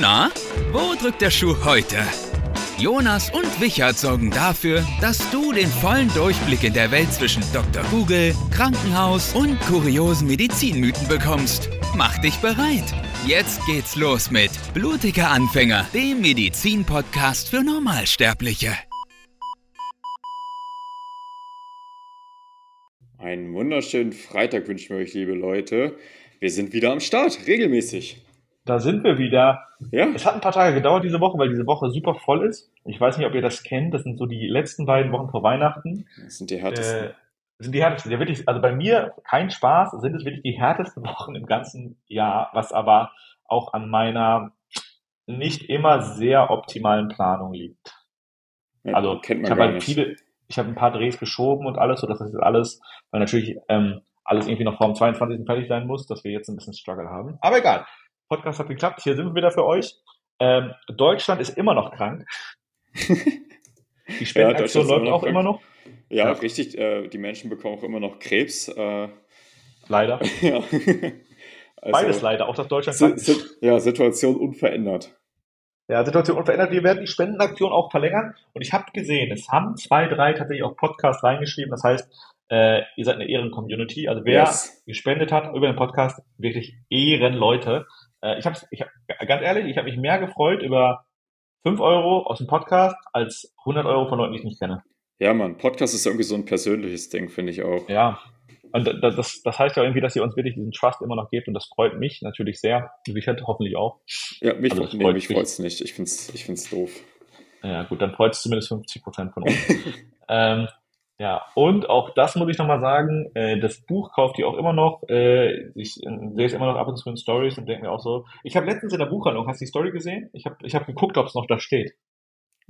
Na, wo drückt der Schuh heute? Jonas und Wichert sorgen dafür, dass du den vollen Durchblick in der Welt zwischen Dr. Google, Krankenhaus und kuriosen Medizinmythen bekommst. Mach dich bereit. Jetzt geht's los mit Blutiger Anfänger, dem Medizin-Podcast für Normalsterbliche. Einen wunderschönen Freitag wünschen wir euch, liebe Leute. Wir sind wieder am Start, regelmäßig. Da sind wir wieder. Ja. Es hat ein paar Tage gedauert diese Woche, weil diese Woche super voll ist. Ich weiß nicht, ob ihr das kennt. Das sind so die letzten beiden Wochen vor Weihnachten. Das sind die härtesten. Äh, sind die härtesten. Ja, wirklich, also bei mir kein Spaß, sind es wirklich die härtesten Wochen im ganzen Jahr, was aber auch an meiner nicht immer sehr optimalen Planung liegt. Ja, Also kennt ich man habe gar halt viele, ich habe ein paar Drehs geschoben und alles, so dass das jetzt alles, weil natürlich ähm, alles irgendwie noch vor dem 22. fertig sein muss, dass wir jetzt ein bisschen Struggle haben. Aber egal. Podcast hat geklappt, hier sind wir wieder für euch. Ähm, Deutschland ist immer noch krank. Die Spendenaktion ist läuft immer auch krank. immer noch, Ja, Ja. richtig. Äh, die Menschen bekommen auch immer noch Krebs. Äh, leider. ja. Also, Beides leider, auch das Deutschland krank ist. si ja, Situation unverändert. Ja, Situation unverändert. Wir werden die Spendenaktion auch verlängern. Und ich habe gesehen, es haben zwei, drei tatsächlich auch Podcasts reingeschrieben. Das heißt, äh, ihr seid eine Ehren-Community. Also wer Yes. gespendet hat über den Podcast, wirklich Ehrenleute. Äh, ich habe, ich hab, ganz ehrlich, ich habe mich mehr gefreut über 5 Euro aus dem Podcast als 100 Euro von Leuten, die ich nicht kenne. Ja, Mann, Podcast ist irgendwie so ein persönliches Ding, finde ich auch. Ja. Und da- das, das heißt ja irgendwie, dass ihr uns wirklich diesen Trust immer noch gebt und das freut mich natürlich sehr. Sicher hoffentlich auch. Ja, mich, Also nee, freut mich freut's nicht. Ich find's, ich find's doof. Ja, gut, dann freut es zumindest 50 Prozent von uns. ähm, ja, und auch das muss ich nochmal sagen, äh, das Buch kauft ihr auch immer noch. Äh, ich äh, sehe es immer noch ab und zu in Stories und denke mir auch so. Ich habe letztens in der Buchhandlung, hast du die Story gesehen? Ich habe ich hab geguckt, ob es noch da steht.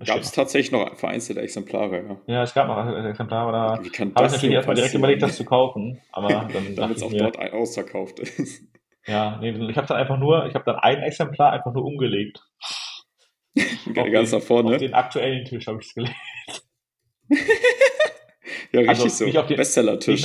Gab es tatsächlich noch vereinzelte Exemplare, ja. Ja, es gab noch ein Exemplar, aber Wie kann habe ich natürlich erstmal direkt überlegt, das zu kaufen. Aber dann Damit es auch mir, dort ausverkauft ist. ja, nee, ich habe dann einfach nur, ich habe dann ein Exemplar einfach nur umgelegt. Ganz den, nach vorne. Auf den aktuellen Tisch habe ich es gelegt. Ja, richtig Also so. nicht auf den- Bestseller-Tisch.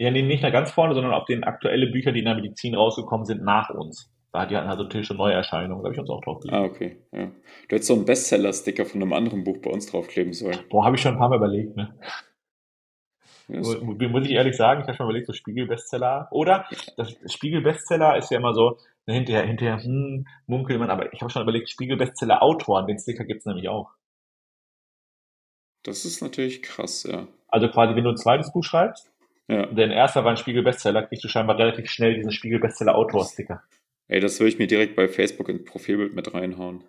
Ja, nee, nicht nach ganz vorne, sondern auf den aktuelle Bücher, die in der Medizin rausgekommen sind, nach uns. Da die hatten also Tische Neuerscheinungen, da habe ich uns auch drauf gelegt. Ah, okay. Ja. Du hättest so einen Bestseller-Sticker von einem anderen Buch bei uns draufkleben sollen. Boah, habe ich schon ein paar Mal überlegt, ne? Ja, Muss ich ehrlich sagen, ich habe schon überlegt, so Spiegel-Bestseller. Oder das Spiegel-Bestseller ist ja immer so, ne, hinterher, hinterher, hm, munkelt man, aber ich habe schon überlegt, Spiegel-Bestseller-Autoren, den Sticker gibt's nämlich auch. Das ist natürlich krass, ja. Also quasi, wenn du ein zweites Buch schreibst, Ja. dein erster war ein Spiegel-Bestseller, kriegst du scheinbar relativ schnell diesen Spiegel-Bestseller-Autor-Sticker. Ey, das würde ich mir direkt bei Facebook ins Profilbild mit reinhauen.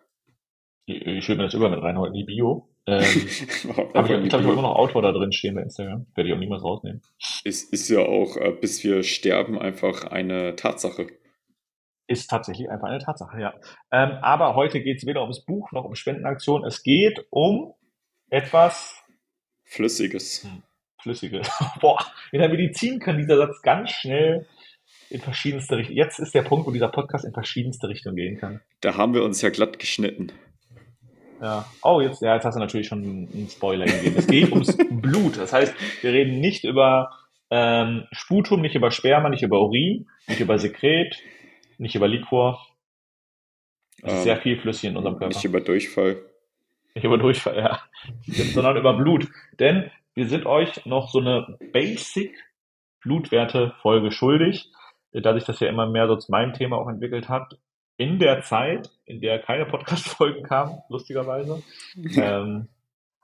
Ich, ich würde mir das über mit reinholen, die Bio. Ähm, Aber Hab ich glaube, in ich habe immer noch Autor da drin stehen bei Instagram. Werde ich auch niemals rausnehmen. ist, ist ja auch, äh, bis wir sterben, einfach eine Tatsache. Ist tatsächlich einfach eine Tatsache, ja. Ähm, aber heute geht es weder ums Buch noch um Spendenaktion. Es geht um etwas Flüssiges. Flüssiges. Boah, in der Medizin kann dieser Satz ganz schnell in verschiedenste Richtungen. Jetzt ist der Punkt, wo dieser Podcast in verschiedenste Richtungen gehen kann. Da haben wir uns ja glatt geschnitten. Ja. Oh, jetzt, ja, jetzt hast du natürlich schon einen Spoiler gegeben. Es geht ums Blut. Das heißt, wir reden nicht über ähm, Sputum, nicht über Sperma, nicht über Urin, nicht über Sekret, nicht über Liquor. Es ist Ähm, sehr viel flüssig in unserem Körper. Nicht über Durchfall. Nicht über Durchfall, ja. Sondern über Blut. Denn wir sind euch noch so eine Basic Blutwerte-Folge schuldig, da sich das ja immer mehr so zu meinem Thema auch entwickelt hat. In der Zeit, in der keine Podcast-Folgen kamen, lustigerweise, ähm,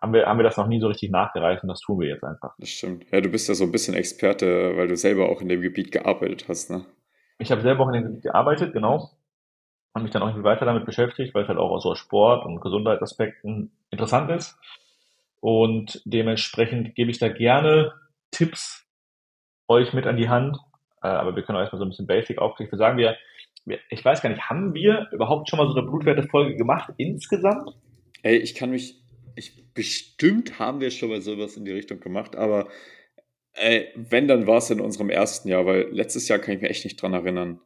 haben wir, haben wir das noch nie so richtig nachgereicht und das tun wir jetzt einfach. Das stimmt. Ja, du bist ja so ein bisschen Experte, weil du selber auch in dem Gebiet gearbeitet hast, ne? Ich habe selber auch in dem Gebiet gearbeitet, genau. Und mich dann auch irgendwie weiter damit beschäftigt, weil es halt auch aus so Sport- und Gesundheitsaspekten interessant ist. Und dementsprechend gebe ich da gerne Tipps euch mit an die Hand. Äh, aber wir können auch erstmal so ein bisschen Basic aufkriegen. Wir sagen wir, ich weiß gar nicht, haben wir überhaupt schon mal so eine Blutwertefolge gemacht insgesamt? Ey, ich kann mich, ich, bestimmt haben wir schon mal sowas in die Richtung gemacht, aber ey, wenn, dann war es in unserem ersten Jahr, weil letztes Jahr kann ich mich echt nicht dran erinnern.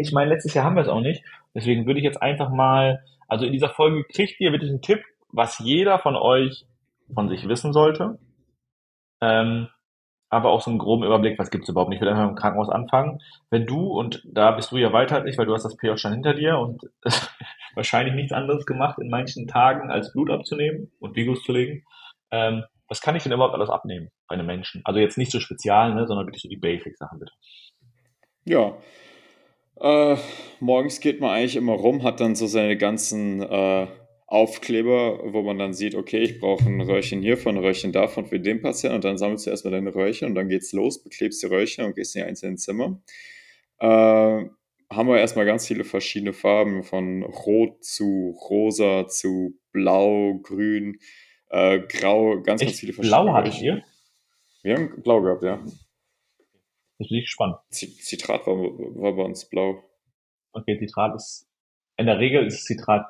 Ich meine, letztes Jahr haben wir es auch nicht. Deswegen würde ich jetzt einfach mal, also in dieser Folge kriegt ihr wirklich einen Tipp, was jeder von euch von sich wissen sollte. Ähm, aber auch so einen groben Überblick, was gibt's überhaupt nicht. Ich würde einfach im Krankenhaus anfangen. Wenn du, und da bist du ja weiter als ich, weil du hast das PJ schon hinter dir und wahrscheinlich nichts anderes gemacht in manchen Tagen, als Blut abzunehmen und Vigos zu legen. Ähm, was kann ich denn überhaupt alles abnehmen bei einem Menschen? Also jetzt nicht so spezial, ne, sondern wirklich so die Basic-Sachen bitte. Ja. Äh, morgens geht man eigentlich immer rum, hat dann so seine ganzen äh, Aufkleber, wo man dann sieht, okay, ich brauche ein Röhrchen hiervon, ein Röhrchen davon für den Patienten und dann sammelst du erstmal deine Röhrchen und dann geht's los, beklebst die Röhrchen und gehst in die einzelnen Zimmer. Äh, haben wir erstmal ganz viele verschiedene Farben, von Rot zu Rosa zu Blau, Grün, äh, Grau, ganz, Echt? ganz viele verschiedene. Blau hattet ihr? Wir haben Blau gehabt, ja. Das finde ich spannend. Zitrat war, war bei uns blau. Okay, Zitrat ist, in der Regel ist Zitrat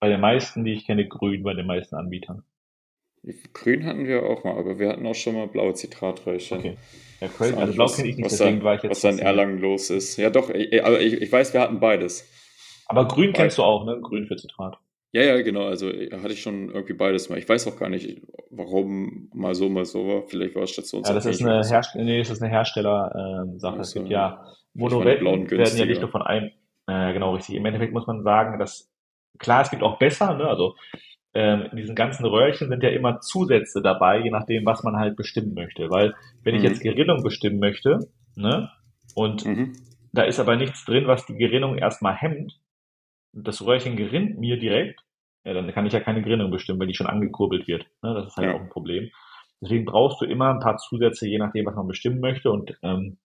bei den meisten, die ich kenne, grün bei den meisten Anbietern. Grün hatten wir auch mal, aber wir hatten auch schon mal blaue Zitratröhrchen. Okay. Ja, crazy. Also blau kenne ich nicht, was deswegen da, war ich jetzt. Was da in Erlangen los ist. Ja, doch, aber ich, ich weiß, wir hatten beides. Aber grün kennst du auch, ne? Grün für Zitrat. Ja, ja, genau. Also hatte ich schon irgendwie beides mal. Ich weiß auch gar nicht, warum mal so, mal so war. Vielleicht war es Stations. Ja, das ist eine, Herst nee, das ist eine Hersteller-Sache. Ähm, es gibt ja Monoretten werden ja nicht nur von einem. Äh, genau, richtig. Im Endeffekt muss man sagen, dass klar, es gibt auch besser, ne? Also ähm, in diesen ganzen Röhrchen sind ja immer Zusätze dabei, je nachdem, was man halt bestimmen möchte. Weil wenn mhm. ich jetzt Gerinnung bestimmen möchte, ne, und mhm. da ist aber nichts drin, was die Gerinnung erstmal hemmt, das Röhrchen gerinnt mir direkt, ja, dann kann ich ja keine Gerinnung bestimmen, wenn die schon angekurbelt wird. Ne? Das ist halt ja. auch ein Problem. Deswegen brauchst du immer ein paar Zusätze, je nachdem, was man bestimmen möchte. Und ähm,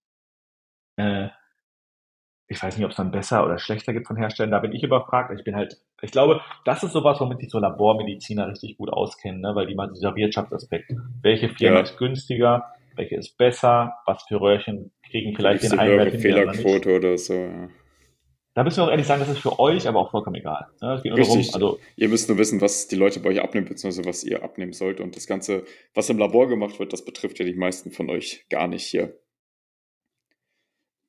äh, ich weiß nicht, ob es dann besser oder schlechter gibt von Herstellern, da bin ich überfragt. Ich bin halt, ich glaube, das ist sowas, womit sich so Labormediziner richtig gut auskennen, ne? weil die mal dieser Wirtschaftsaspekt. Welche Firma ja. ist günstiger? Welche ist besser? Was für Röhrchen kriegen vielleicht den einen Wert Fehlerquote oder, oder so, ja. Da müssen wir auch ehrlich sagen, das ist für euch aber auch vollkommen egal. Ne? Richtig. Darum, also, ihr müsst nur wissen, was die Leute bei euch abnehmen, beziehungsweise was ihr abnehmen sollt. Und das Ganze, was im Labor gemacht wird, das betrifft ja die meisten von euch gar nicht hier.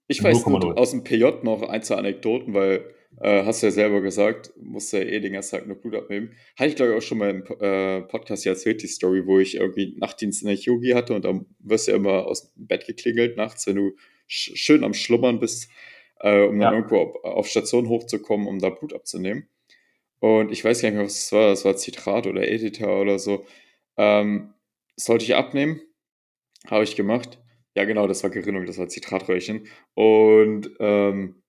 Ich weiß nur aus dem PJ noch ein, zwei Anekdoten, weil äh, hast du ja selber gesagt, musst ja eh den ganzen Tag nur Blut abnehmen. Hatte ich, glaube ich, auch schon mal im äh, Podcast ja erzählt, die Story, wo ich irgendwie Nachtdienst in der Chirurgie hatte und dann wirst du ja immer aus dem Bett geklingelt nachts, wenn du sch schön am Schlummern bist, äh, um dann ja. irgendwo auf, auf, Station hochzukommen, um da Blut abzunehmen. Und ich weiß gar nicht mehr, was es war. Das war Zitrat oder Editor oder so. Ähm, sollte ich abnehmen? Habe ich gemacht. Ja, genau, das war Gerinnung, das war Zitratröhrchen. Und ähm,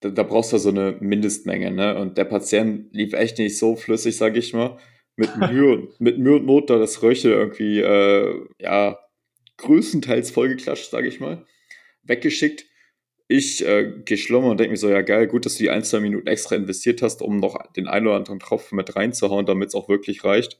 da, da, brauchst du so eine Mindestmenge, ne? Und der Patient lief echt nicht so flüssig, sag ich mal. Mit Mühe, mit Mühe und Not da das Röhrchen irgendwie, äh, ja, größtenteils vollgeklatscht, sag ich mal. Weggeschickt. Ich äh, gehe schlummer und denke mir so, ja geil, gut, dass du die ein, zwei Minuten extra investiert hast, um noch den einen oder anderen Tropfen mit reinzuhauen, damit es auch wirklich reicht.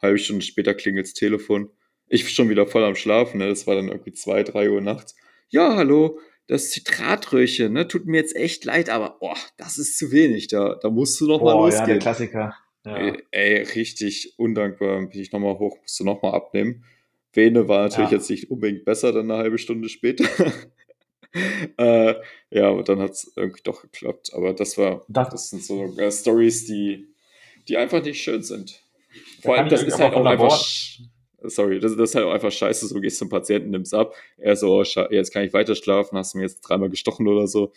Halbe Stunde später klingelt das Telefon. Ich schon wieder voll am Schlafen, ne? Das war dann irgendwie zwei, drei Uhr nachts. Ja, hallo, das Zitratröhrchen, ne? Tut mir jetzt echt leid, aber oh, das ist zu wenig. Da, da musst du noch mal losgehen. Ja, der Klassiker. Ja. Ey, ey, richtig undankbar. Bin ich nochmal hoch, musst du nochmal abnehmen. Vene war natürlich ja. jetzt nicht unbedingt besser, dann eine halbe Stunde später. äh, ja, und dann hat es irgendwie doch geklappt. Aber das war, das, das sind so äh, Stories, die, die einfach nicht schön sind. Vor allem, das ist halt auch einfach sorry, das, das ist halt auch einfach scheiße, so gehst zum Patienten, nimmst ab, er so, oh, jetzt kann ich weiter schlafen, hast du mir jetzt dreimal gestochen oder so,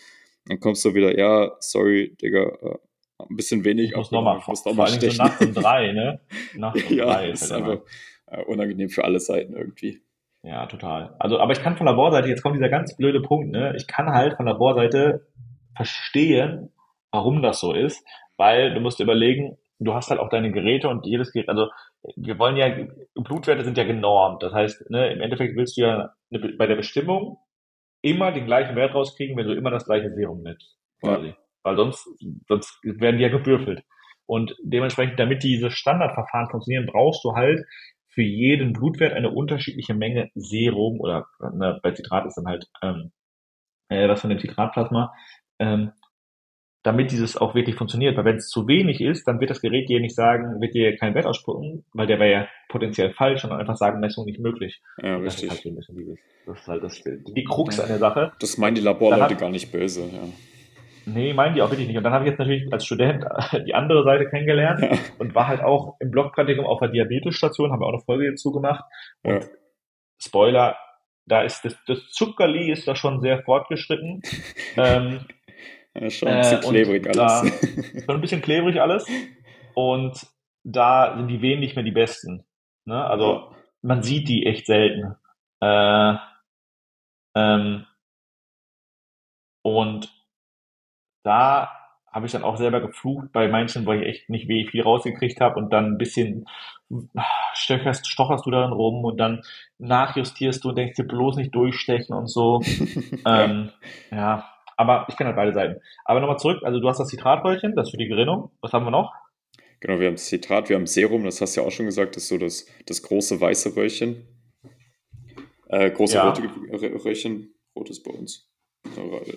dann kommst du wieder, ja, sorry, Digga, äh, ein bisschen wenig. Ich muss nochmal, vor, noch vor allem so Nacht um drei, ne? Nacht um ja, drei ist, ist halt einfach äh, unangenehm für alle Seiten irgendwie. Ja, total. Also, aber ich kann von Laborseite, jetzt kommt dieser ganz blöde Punkt, ne? Ich kann halt von Laborseite verstehen, warum das so ist, weil du musst überlegen, du hast halt auch deine Geräte und jedes Gerät, also wir wollen ja, Blutwerte sind ja genormt. Das heißt, ne, im Endeffekt willst du ja bei der Bestimmung immer den gleichen Wert rauskriegen, wenn du immer das gleiche Serum nimmst. Quasi. Ja. Weil sonst, sonst werden die ja gewürfelt. Und dementsprechend, damit diese Standardverfahren funktionieren, brauchst du halt für jeden Blutwert eine unterschiedliche Menge Serum oder ne, bei Zitrat ist dann halt ähm, äh, was von dem Zitratplasma, ähm, damit dieses auch wirklich funktioniert. Weil wenn es zu wenig ist, dann wird das Gerät dir nicht sagen, wird dir keinen Wert ausspucken, weil der wäre ja potenziell falsch und einfach sagen, Messung nicht möglich. Ja, richtig. Das ist halt, so dieses, das ist halt das, die Krux an der Sache. Das meinen die Laborleute gar nicht böse, ja. Nee, meinen die auch wirklich nicht. Und dann habe ich jetzt natürlich als Student die andere Seite kennengelernt ja. und war halt auch im Blockpraktikum auf der Diabetesstation, haben wir auch eine Folge dazu gemacht. Und ja. Spoiler, da ist das, das Zuckerli ist da schon sehr fortgeschritten. ähm, Ja, schon ein bisschen Äh, klebrig da- alles. Schon ein bisschen klebrig alles. Und da sind die Venen nicht mehr die besten. Ne? Also man sieht die echt selten. Äh, ähm, und da habe ich dann auch selber geflucht bei manchen, wo ich echt nicht wenig viel rausgekriegt habe und dann ein bisschen stöcherst, stocherst du darin rum und dann nachjustierst du und denkst dir bloß nicht durchstechen und so. ja. Ähm, ja, aber ich kenne halt beide Seiten. Aber nochmal zurück, also du hast das Zitratröhrchen, das für die Gerinnung. Was haben wir noch? Genau, wir haben Citrat, wir haben Serum, das hast du ja auch schon gesagt, das ist so das, das große weiße Röhrchen. Äh, große Ja. rote Röhrchen, rot ist bei uns.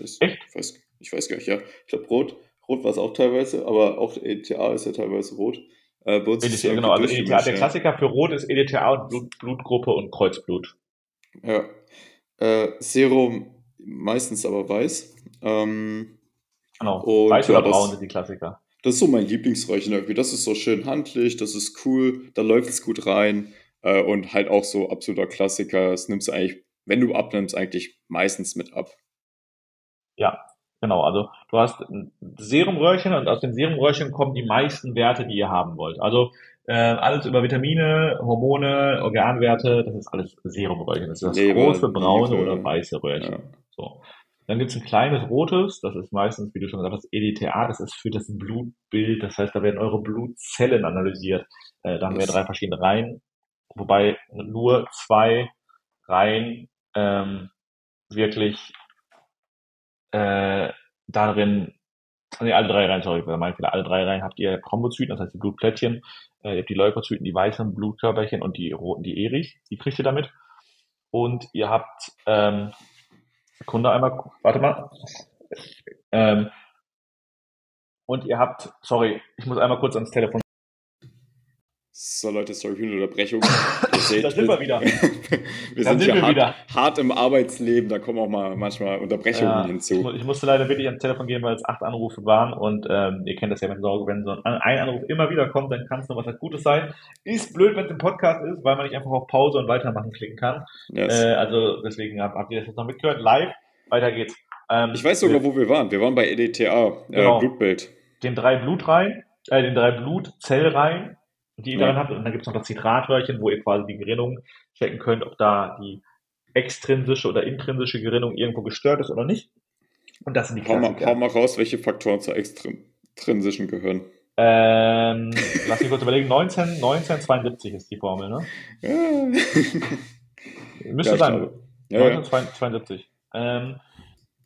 Ist, Echt? Weiß, ich weiß gar nicht, ja. Ich glaube, rot, rot war es auch teilweise, aber auch ETA ist ja teilweise rot. Äh, bei uns ist es EDTA, genau, also EDTA, der Klassiker für Rot ist EDTA und Blut, Blutgruppe und Kreuzblut. Ja. ja. Äh, Serum meistens aber weiß. Ähm, Genau. Und Weiß ja, oder das- braun sind die Klassiker. Das ist so mein Lieblingsröhrchen irgendwie. Das ist so schön handlich, das ist cool, da läuft es gut rein äh, und halt auch so absoluter Klassiker. Das nimmst du eigentlich, wenn du abnimmst, eigentlich meistens mit ab. Genau, also du hast ein Serumröhrchen und aus dem Serumröhrchen kommen die meisten Werte, die ihr haben wollt. Also äh, alles über Vitamine, Hormone, Organwerte, das ist alles Serumröhrchen. Das ist das Leber, große braune Niere. oder weiße Röhrchen. Ja. So. Dann gibt's ein kleines rotes, das ist meistens, wie du schon gesagt hast, EDTA, das ist für das Blutbild, das heißt, da werden eure Blutzellen analysiert. Äh, da haben wir drei verschiedene Reihen, wobei nur zwei Reihen ähm, wirklich äh, darin, nee, alle drei Reihen, sorry, mein Fehler, alle drei Reihen habt ihr Chrombozyten, das heißt die Blutplättchen, äh, ihr habt die Leukozyten, die weißen Blutkörperchen und die roten, die Erich, die kriegt ihr damit. Und ihr habt, ähm, Sekunde einmal, warte mal. Ähm, und ihr habt, sorry, ich muss einmal kurz ans Telefon. So, Leute, sorry für die Unterbrechung. Seht, Da sind wir wieder. wir sind sind hier wir hart, wieder. hart im Arbeitsleben, da kommen auch mal manchmal Unterbrechungen Ja, hinzu. ich musste leider wirklich ans Telefon gehen, weil es acht Anrufe waren und ähm, ihr kennt das ja, wenn, so, wenn so ein, Anruf immer wieder kommt, dann kann es nur was Gutes sein. Ist blöd, wenn es im Podcast ist, weil man nicht einfach auf Pause und Weitermachen klicken kann. Yes. Äh, also deswegen habt, habt ihr das jetzt noch mitgehört. Live, weiter geht's. Ähm, ich weiß sogar, wo wir waren. Wir waren bei EDTA, Genau. äh, Blutbild. den drei Blutreihen, äh, den drei Blutzellreihen, die ihr Ja. darin habt. Und dann gibt es noch das Zitratröhrchen, wo ihr quasi die Gerinnung checken könnt, ob da die extrinsische oder intrinsische Gerinnung irgendwo gestört ist oder nicht. Und das sind die Hau mal, hau mal raus, welche Faktoren zur extrinsischen gehören. Ähm, lass mich kurz überlegen, 19, 1972 ist die Formel, ne? Ja. Müsste Ja, sein. Ja, ja. 1972. Ähm,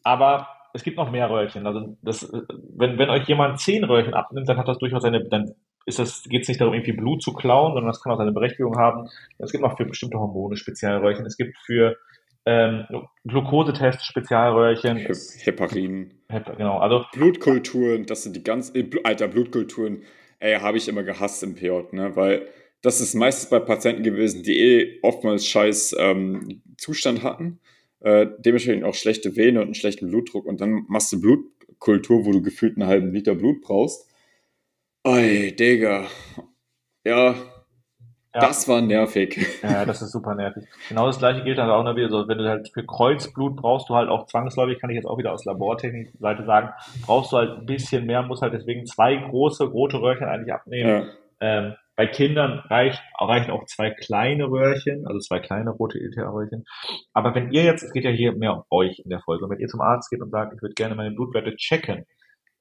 aber es gibt noch mehr Röhrchen. Also das, wenn, wenn euch jemand zehn Röhrchen abnimmt, dann hat das durchaus eine, dann ist das, geht es nicht darum, irgendwie Blut zu klauen, sondern das kann auch seine Berechtigung haben. Es gibt noch für bestimmte Hormone Spezialröhrchen. Es gibt für ähm, Glukosetests Spezialröhrchen. He Heparin. Hep- Genau, also Blutkulturen, das sind die ganz, äh, Alter, Blutkulturen, ey, habe ich immer gehasst im PJ, ne, weil das ist meistens bei Patienten gewesen, die eh oftmals scheiß ähm, Zustand hatten, äh, dementsprechend auch schlechte Vene und einen schlechten Blutdruck und dann machst du Blutkultur, wo du gefühlt einen halben Liter Blut brauchst. Ey, Digga. Ja, ja. das war nervig. Ja, das ist super nervig. Genau das gleiche gilt halt auch noch wieder so, wenn du halt für Kreuzblut brauchst du halt auch zwangsläufig, kann ich jetzt auch wieder aus Labortechnik-Seite sagen, brauchst du halt ein bisschen mehr, musst halt deswegen zwei große rote Röhrchen eigentlich abnehmen. Ja, Ähm, bei Kindern reicht, reichen auch zwei kleine Röhrchen, also zwei kleine rote ETA-Röhrchen. Aber wenn ihr jetzt, es geht ja hier mehr um euch in der Folge, wenn ihr zum Arzt geht und sagt, ich würde gerne meine Blutwerte checken,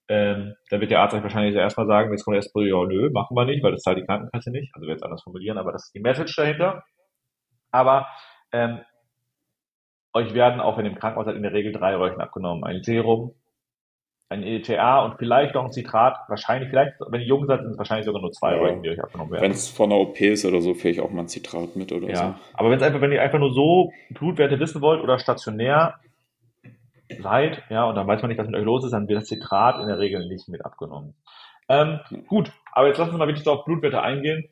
ähm, dann wird der Arzt euch wahrscheinlich erstmal sagen, jetzt kommt erstmal, ja, nö, machen wir nicht, weil das zahlt die Krankenkasse nicht. Also wir jetzt anders formulieren, aber das ist die Message dahinter. Aber ähm, euch werden auch, ihr im Krankenhaus seid, in der Regel drei Röhrchen abgenommen. Ein Serum, ein ETA und vielleicht noch ein Citrat. Wahrscheinlich, vielleicht, wenn ihr jung seid, sind es wahrscheinlich sogar nur zwei Ja. Röhrchen, die euch abgenommen werden. wenn es von einer OP ist oder so, vielleicht auch mal ein Zitrat mit oder Ja, aber wenn es einfach, wenn ihr einfach nur so Blutwerte wissen wollt oder stationär seid, ja, und dann weiß man nicht, was mit euch los ist, dann wird das Zitrat in der Regel nicht mit abgenommen. Ähm, gut, aber jetzt lassen wir mal wirklich so auf Blutwerte eingehen.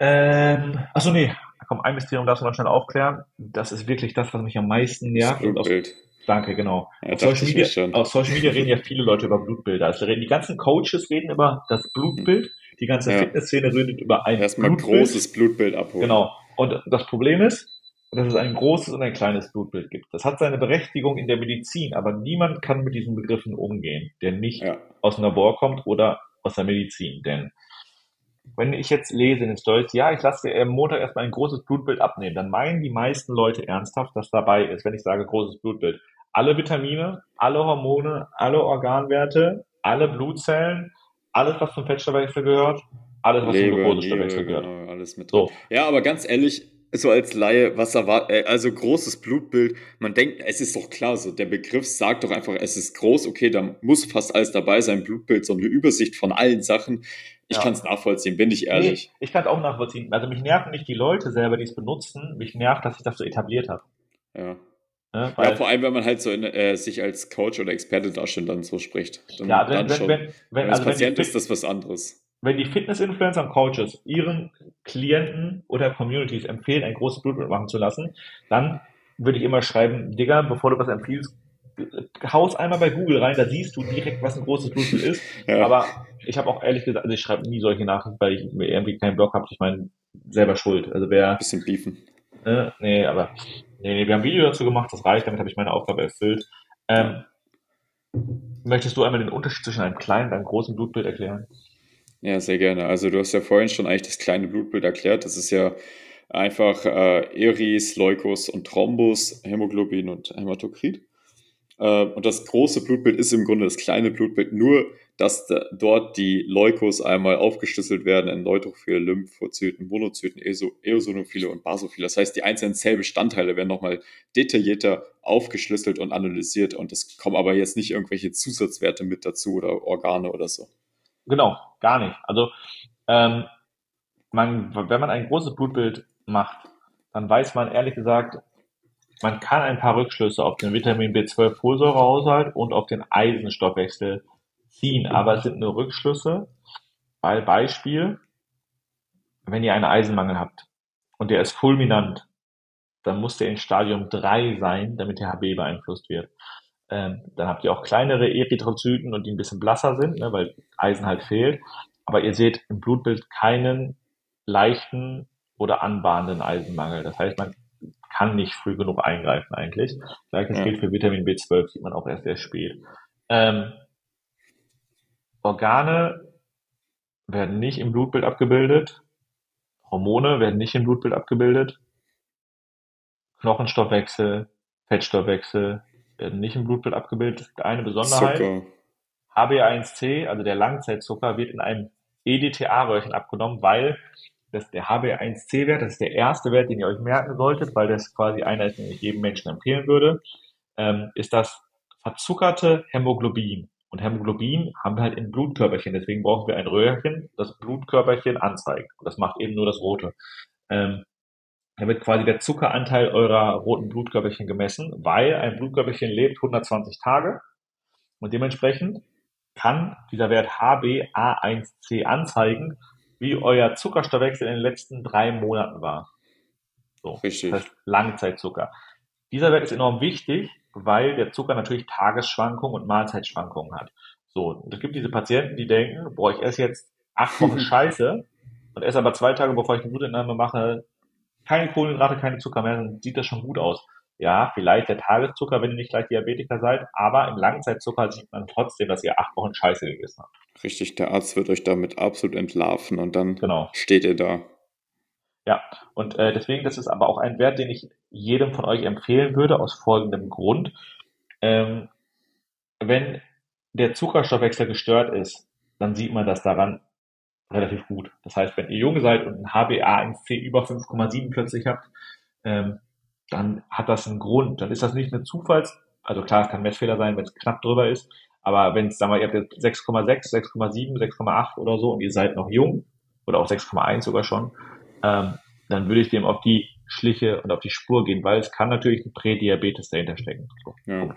Ähm, achso, nee, komm, ein Mysterium darfst du noch schnell aufklären. Das ist wirklich das, was mich am meisten nervt. Das Blutbild. danke, genau. Ja, Auf Social, Media, auf Social Media reden ja viele Leute über Blutbilder. Also reden, die ganzen Coaches reden über das Blutbild, die ganze Ja. Fitnessszene redet über ein Erstmal Blutbild. großes Blutbild abholen. Genau. Und das Problem ist, dass es ein großes und ein kleines Blutbild gibt. Das hat seine Berechtigung in der Medizin, aber niemand kann mit diesen Begriffen umgehen, der nicht ja. aus dem Labor kommt oder aus der Medizin. Denn wenn ich jetzt lese in den Stories, ja, ich lasse am Montag erstmal ein großes Blutbild abnehmen, dann meinen die meisten Leute ernsthaft, dass dabei ist, wenn ich sage großes Blutbild. Alle Vitamine, alle Hormone, alle Organwerte, alle Blutzellen, alles, was zum Fettstoffwechsel gehört, alles, was Leber, zum Glukosestoffwechsel gehört. Genau, alles mit so. Ja, aber ganz ehrlich, so als Laie, was erwartet, äh, also großes Blutbild, man denkt, es ist doch klar, so der Begriff sagt doch einfach, es ist groß, okay, da muss fast alles dabei sein, Blutbild, so eine Übersicht von allen Sachen. Ich ja. kann es nachvollziehen, bin ich ehrlich. Nee, ich kann es auch nachvollziehen. Also mich nerven nicht die Leute selber, die es benutzen, mich nervt, dass ich das so etabliert habe. Ja. Ja, ja, vor allem, wenn man halt so in, äh, sich als Coach oder Experte darstellt, dann so spricht. Dann, ja, wenn, dann wenn, wenn, wenn, als also Patient ist das was anderes wenn die Fitness-Influencer und Coaches ihren Klienten oder Communities empfehlen, ein großes Blutbild machen zu lassen, dann würde ich immer schreiben, Digga, bevor du was empfiehlst, haus einmal bei Google rein, da siehst du direkt, was ein großes Blutbild ist. Ja. Aber ich habe auch ehrlich gesagt, also ich schreibe nie solche Nachrichten, weil ich mir irgendwie keinen Blog habe. Ich meine, selber schuld. Also wer. Ein bisschen beefen. Äh, nee, aber nee, nee, wir haben ein Video dazu gemacht, das reicht, damit habe ich meine Aufgabe erfüllt. Ähm, möchtest du einmal den Unterschied zwischen einem kleinen und einem großen Blutbild erklären? Ja, sehr gerne. Also du hast ja vorhin schon eigentlich das kleine Blutbild erklärt. Das ist ja einfach äh, Eris, Leukos und Thrombus, Hämoglobin und Hämatokrit. Äh, und das große Blutbild ist im Grunde das kleine Blutbild, nur dass da, dort die Leukos einmal aufgeschlüsselt werden in Neutrophile, Lymphozyten, Monozyten, Eosinophile und Basophile. Das heißt, die einzelnen Zellbestandteile werden nochmal detaillierter aufgeschlüsselt und analysiert und es kommen aber jetzt nicht irgendwelche Zusatzwerte mit dazu oder Organe oder so. Genau, gar nicht. Also ähm, man, wenn man ein großes Blutbild macht, dann weiß man ehrlich gesagt, man kann ein paar Rückschlüsse auf den Vitamin B12 Folsäurehaushalt und auf den Eisenstoffwechsel ziehen, aber es sind nur Rückschlüsse, weil Beispiel, wenn ihr einen Eisenmangel habt und der ist fulminant, dann muss der in Stadium 3 sein, damit der HB beeinflusst wird. Ähm, dann habt ihr auch kleinere Erythrozyten und die ein bisschen blasser sind, ne, weil Eisen halt fehlt. Aber ihr seht im Blutbild keinen leichten oder anbahnenden Eisenmangel. Das heißt, man kann nicht früh genug eingreifen eigentlich. Gleiches ja. gilt für Vitamin B12, sieht man auch erst sehr spät. Ähm, Organe werden nicht im Blutbild abgebildet. Hormone werden nicht im Blutbild abgebildet. Knochenstoffwechsel, Fettstoffwechsel, werden nicht im Blutbild abgebildet. Das ist eine Besonderheit. Zucker. HbA1c, also der Langzeitzucker, wird in einem EDTA-Röhrchen abgenommen, weil das, der HbA1c-Wert, das ist der erste Wert, den ihr euch merken solltet, weil das quasi einer ist, den ich jedem Menschen empfehlen würde, ähm, ist das verzuckerte Hämoglobin. Und Hämoglobin haben wir halt in Blutkörperchen, deswegen brauchen wir ein Röhrchen, das Blutkörperchen anzeigt. Und das macht eben nur das Rote. Ähm, da wird quasi der Zuckeranteil eurer roten Blutkörperchen gemessen, weil ein Blutkörperchen lebt 120 Tage und dementsprechend kann dieser Wert HbA1c anzeigen, wie euer Zuckerstoffwechsel in den letzten drei Monaten war. So, Richtig. Das heißt Langzeitzucker. Dieser Wert ist enorm wichtig, weil der Zucker natürlich Tagesschwankungen und Mahlzeitschwankungen hat. So, und es gibt diese Patienten, die denken, boah, ich esse jetzt acht Wochen Scheiße und esse aber zwei Tage, bevor ich eine Blutentnahme mache, keine Kohlenhydrate, keine Zucker mehr, dann sieht das schon gut aus. Ja, vielleicht der Tageszucker, wenn ihr nicht gleich Diabetiker seid, aber im Langzeitzucker sieht man trotzdem, dass ihr acht Wochen Scheiße gegessen habt. Richtig, der Arzt wird euch damit absolut entlarven und dann genau. steht ihr da. Ja, und äh, deswegen, das ist aber auch ein Wert, den ich jedem von euch empfehlen würde, aus folgendem Grund. Ähm, wenn der Zuckerstoffwechsel gestört ist, dann sieht man das daran, relativ gut. Das heißt, wenn ihr jung seid und ein HbA1c über 5,7 plötzlich habt, ähm, dann hat das einen Grund. Dann ist das nicht eine Zufalls, also klar, es kann Messfehler sein, wenn es knapp drüber ist, aber wenn es, sagen wir, ihr habt jetzt 6,6, 6,7, 6,8 oder so und ihr seid noch jung oder auch 6,1 sogar schon, ähm, dann würde ich dem auf die Schliche und auf die Spur gehen, weil es kann natürlich ein Prädiabetes dahinter stecken. So. Ja.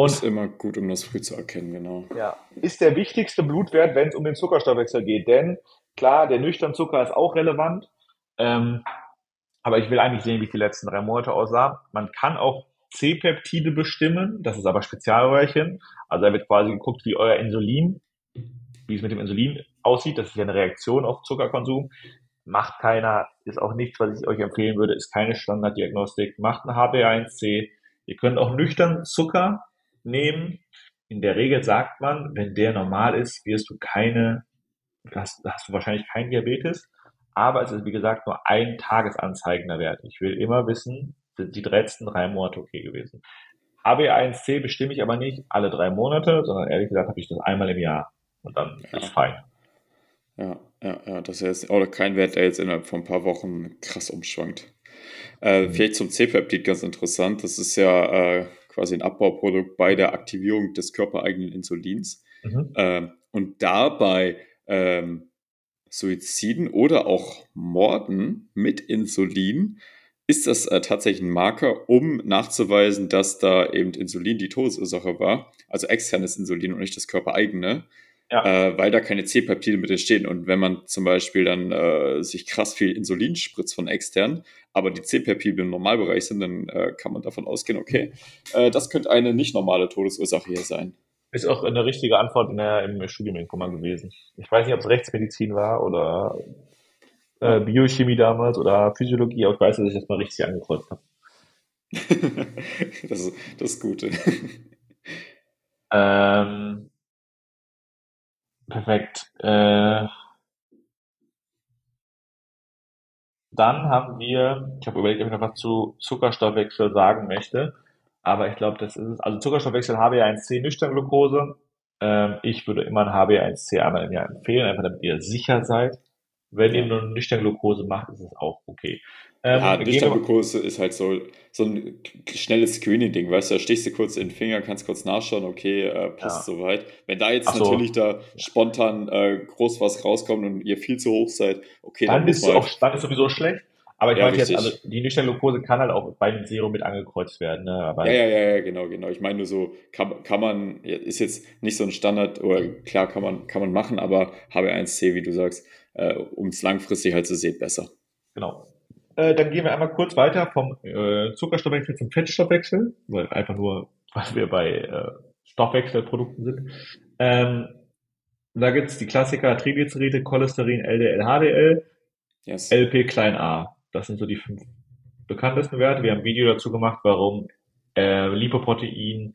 Und ist immer gut, um das früh zu erkennen, genau. Ja, ist der wichtigste Blutwert, wenn es um den Zuckerstoffwechsel geht. Denn klar, der nüchtern Zucker ist auch relevant. Ähm, aber ich will eigentlich sehen, wie es die letzten drei Monate aussah. Man kann auch C-Peptide bestimmen. Das ist aber Spezialröhrchen. Also da wird quasi geguckt, wie euer Insulin, wie es mit dem Insulin aussieht. Das ist ja eine Reaktion auf Zuckerkonsum. macht keiner, ist auch nichts, was ich euch empfehlen würde, ist keine Standarddiagnostik. Macht ein HbA1c. Ihr könnt auch nüchtern Zucker nehmen. In der Regel sagt man, wenn der normal ist, wirst du keine, hast, hast du wahrscheinlich keinen Diabetes. Aber es ist, wie gesagt, nur ein tagesanzeigender Wert. Ich will immer wissen, sind die letzten drei Monate okay gewesen. HbA1c bestimme ich aber nicht alle drei Monate, sondern ehrlich gesagt habe ich das einmal im Jahr. Und dann ja. ist fein. Ja, ja, ja, das ist auch kein Wert, der jetzt innerhalb von ein paar Wochen krass umschwankt. Äh, mhm. Vielleicht zum C-Peptid ganz interessant. Das ist ja äh, quasi ein Abbauprodukt bei der Aktivierung des körpereigenen Insulins. Mhm. Äh, und dabei ähm, Suiziden oder auch Morden mit Insulin ist das äh, tatsächlich ein Marker, um nachzuweisen, dass da eben Insulin die Todesursache war, also externes Insulin und nicht das körpereigene, ja. äh, weil da keine C-Peptide mit entstehen. Und wenn man zum Beispiel dann äh, sich krass viel Insulin spritzt von extern, aber die C-Peptide im Normalbereich sind, dann äh, kann man davon ausgehen, okay, äh, das könnte eine nicht normale Todesursache hier sein. Ist auch eine richtige Antwort in der, im Studium in Kummer gewesen. Ich weiß nicht, ob es Rechtsmedizin war oder äh, Biochemie damals oder Physiologie, aber ich weiß, dass ich das mal richtig angekreuzt habe. das, ist, das ist gut. ähm, perfekt. Äh, dann haben wir, ich habe überlegt, ob ich noch was zu Zuckerstoffwechsel sagen möchte. Aber ich glaube, das ist es. Also Zuckerstoffwechsel HbA1c Nüchternglucose. Ähm, ich würde immer ein HbA1c einmal im Jahr empfehlen, einfach damit ihr sicher seid. Wenn ihr nur Nüchternglucose macht, ist es auch okay. Ähm, ja, Nüchternglucose ist halt so, so ein schnelles Screening-Ding, weißt du, da stichst du kurz in den Finger, kannst kurz nachschauen, okay, äh, passt ja. soweit. Wenn da jetzt so. natürlich da spontan äh, groß was rauskommt und ihr viel zu hoch seid, okay, dann, dann ist es auch, dann ist sowieso schlecht. Aber ich ja, meine jetzt, also die Nüchternglucose kann halt auch bei dem Serum mit angekreuzt werden. Ne? Aber ja, ja, ja, genau, genau. Ich meine nur so, kann, kann man, ist jetzt nicht so ein Standard, oder klar kann man, kann man machen, aber HB1C, wie du sagst, äh, um es langfristig halt zu sehen, besser. Genau. Äh, dann gehen wir einmal kurz weiter vom äh, Zuckerstoffwechsel zum Fettstoffwechsel, weil einfach nur, was wir bei äh, Stoffwechselprodukten sind. Ähm, da gibt's die Klassiker Triglyceride, Cholesterin, LDL, HDL, yes. LP klein a. Das sind so die fünf bekanntesten Werte. Wir haben ein Video dazu gemacht, warum äh, Lipoprotein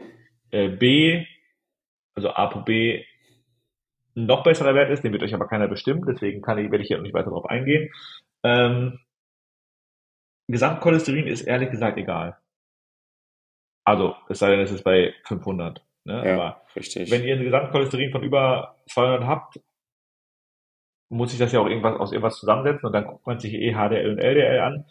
äh, B, also ApoB, ein noch besserer Wert ist. Den wird euch aber keiner bestimmen, deswegen kann ich, werde ich hier noch nicht weiter darauf eingehen. Ähm, Gesamtcholesterin ist ehrlich gesagt egal. Also, es sei denn, es ist bei 500. Ne? Ja, aber richtig. wenn ihr ein Gesamtcholesterin von über 200 habt, muss ich das ja auch irgendwas aus irgendwas zusammensetzen und dann guckt man sich eh HDL und LDL an.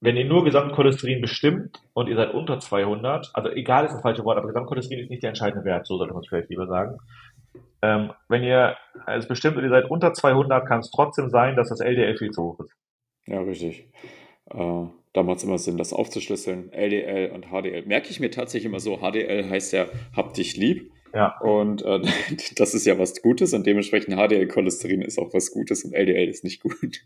Wenn ihr nur Gesamtcholesterin bestimmt und ihr seid unter 200, also egal ist das falsche Wort, aber Gesamtcholesterin ist nicht der entscheidende Wert, so sollte man es vielleicht lieber sagen. Ähm, wenn ihr es bestimmt und ihr seid unter 200, kann es trotzdem sein, dass das LDL viel zu hoch ist. Ja, richtig. Äh, da macht es immer Sinn, das aufzuschlüsseln. LDL und HDL. Merke ich mir tatsächlich immer so, HDL heißt ja, hab dich lieb. Ja. Und äh, das ist ja was Gutes und dementsprechend HDL-Cholesterin ist auch was Gutes und LDL ist nicht gut.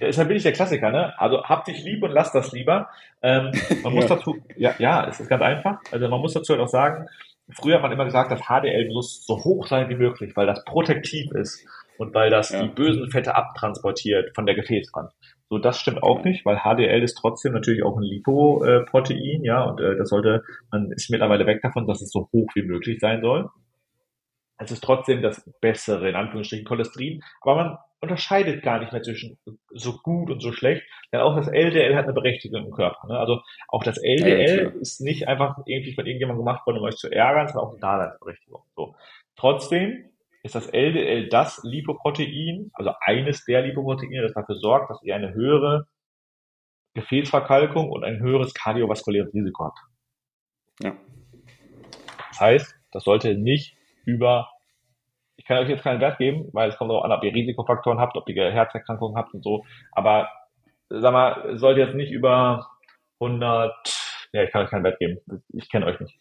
Ja, deshalb bin ich der Klassiker, ne? Also hab dich lieb und lass das lieber. Ähm, man muss ja. dazu, ja, ja, es ist ganz einfach. Also man muss dazu halt auch sagen, früher hat man immer gesagt, dass HDL muss so hoch sein wie möglich, weil das protektiv ist und weil das ja. die bösen Fette abtransportiert von der Gefäßwand. So, das stimmt auch nicht, weil HDL ist trotzdem natürlich auch ein Lipoprotein, ja, und äh, das sollte, man ist mittlerweile weg davon, dass es so hoch wie möglich sein soll. Es ist trotzdem das bessere, in Anführungsstrichen, Cholesterin, aber man unterscheidet gar nicht mehr zwischen so gut und so schlecht, denn auch das LDL hat eine Berechtigung im Körper. Ne? Also auch das LDL ja, ist nicht einfach irgendwie von irgendjemandem gemacht worden, um euch zu ärgern, sondern auch eine Daseinsberechtigung. So. Trotzdem ist das LDL das Lipoprotein, also eines der Lipoproteine, das dafür sorgt, dass ihr eine höhere Gefäßverkalkung und ein höheres kardiovaskuläres Risiko habt. Ja. Das heißt, das sollte nicht über, ich kann euch jetzt keinen Wert geben, weil es kommt darauf an, ob ihr Risikofaktoren habt, ob ihr Herzerkrankungen habt und so, aber sag mal, sollte jetzt nicht über 100, ja, ich kann euch keinen Wert geben, ich kenne euch nicht.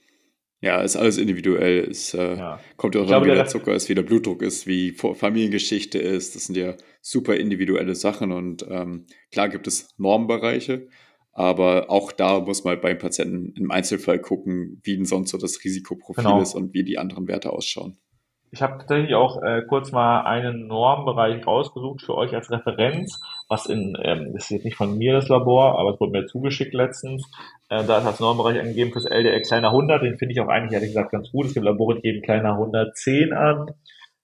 Ja, ist alles individuell. Es äh, ja. kommt ja auch an, wie der Zucker ist, wie der Blutdruck ist, wie Familiengeschichte ist. Das sind ja super individuelle Sachen und ähm, klar gibt es Normbereiche, aber auch da muss man beim Patienten im Einzelfall gucken, wie denn sonst so das Risikoprofil genau. ist und wie die anderen Werte ausschauen. Ich habe tatsächlich auch äh, kurz mal einen Normbereich rausgesucht für euch als Referenz, was in, ähm, das ist jetzt nicht von mir das Labor, aber es wurde mir zugeschickt letztens. Äh, da ist als Normbereich angegeben fürs LDL kleiner 100, den finde ich auch eigentlich ehrlich gesagt ganz gut. Es gibt Labore, die geben kleiner 110 an.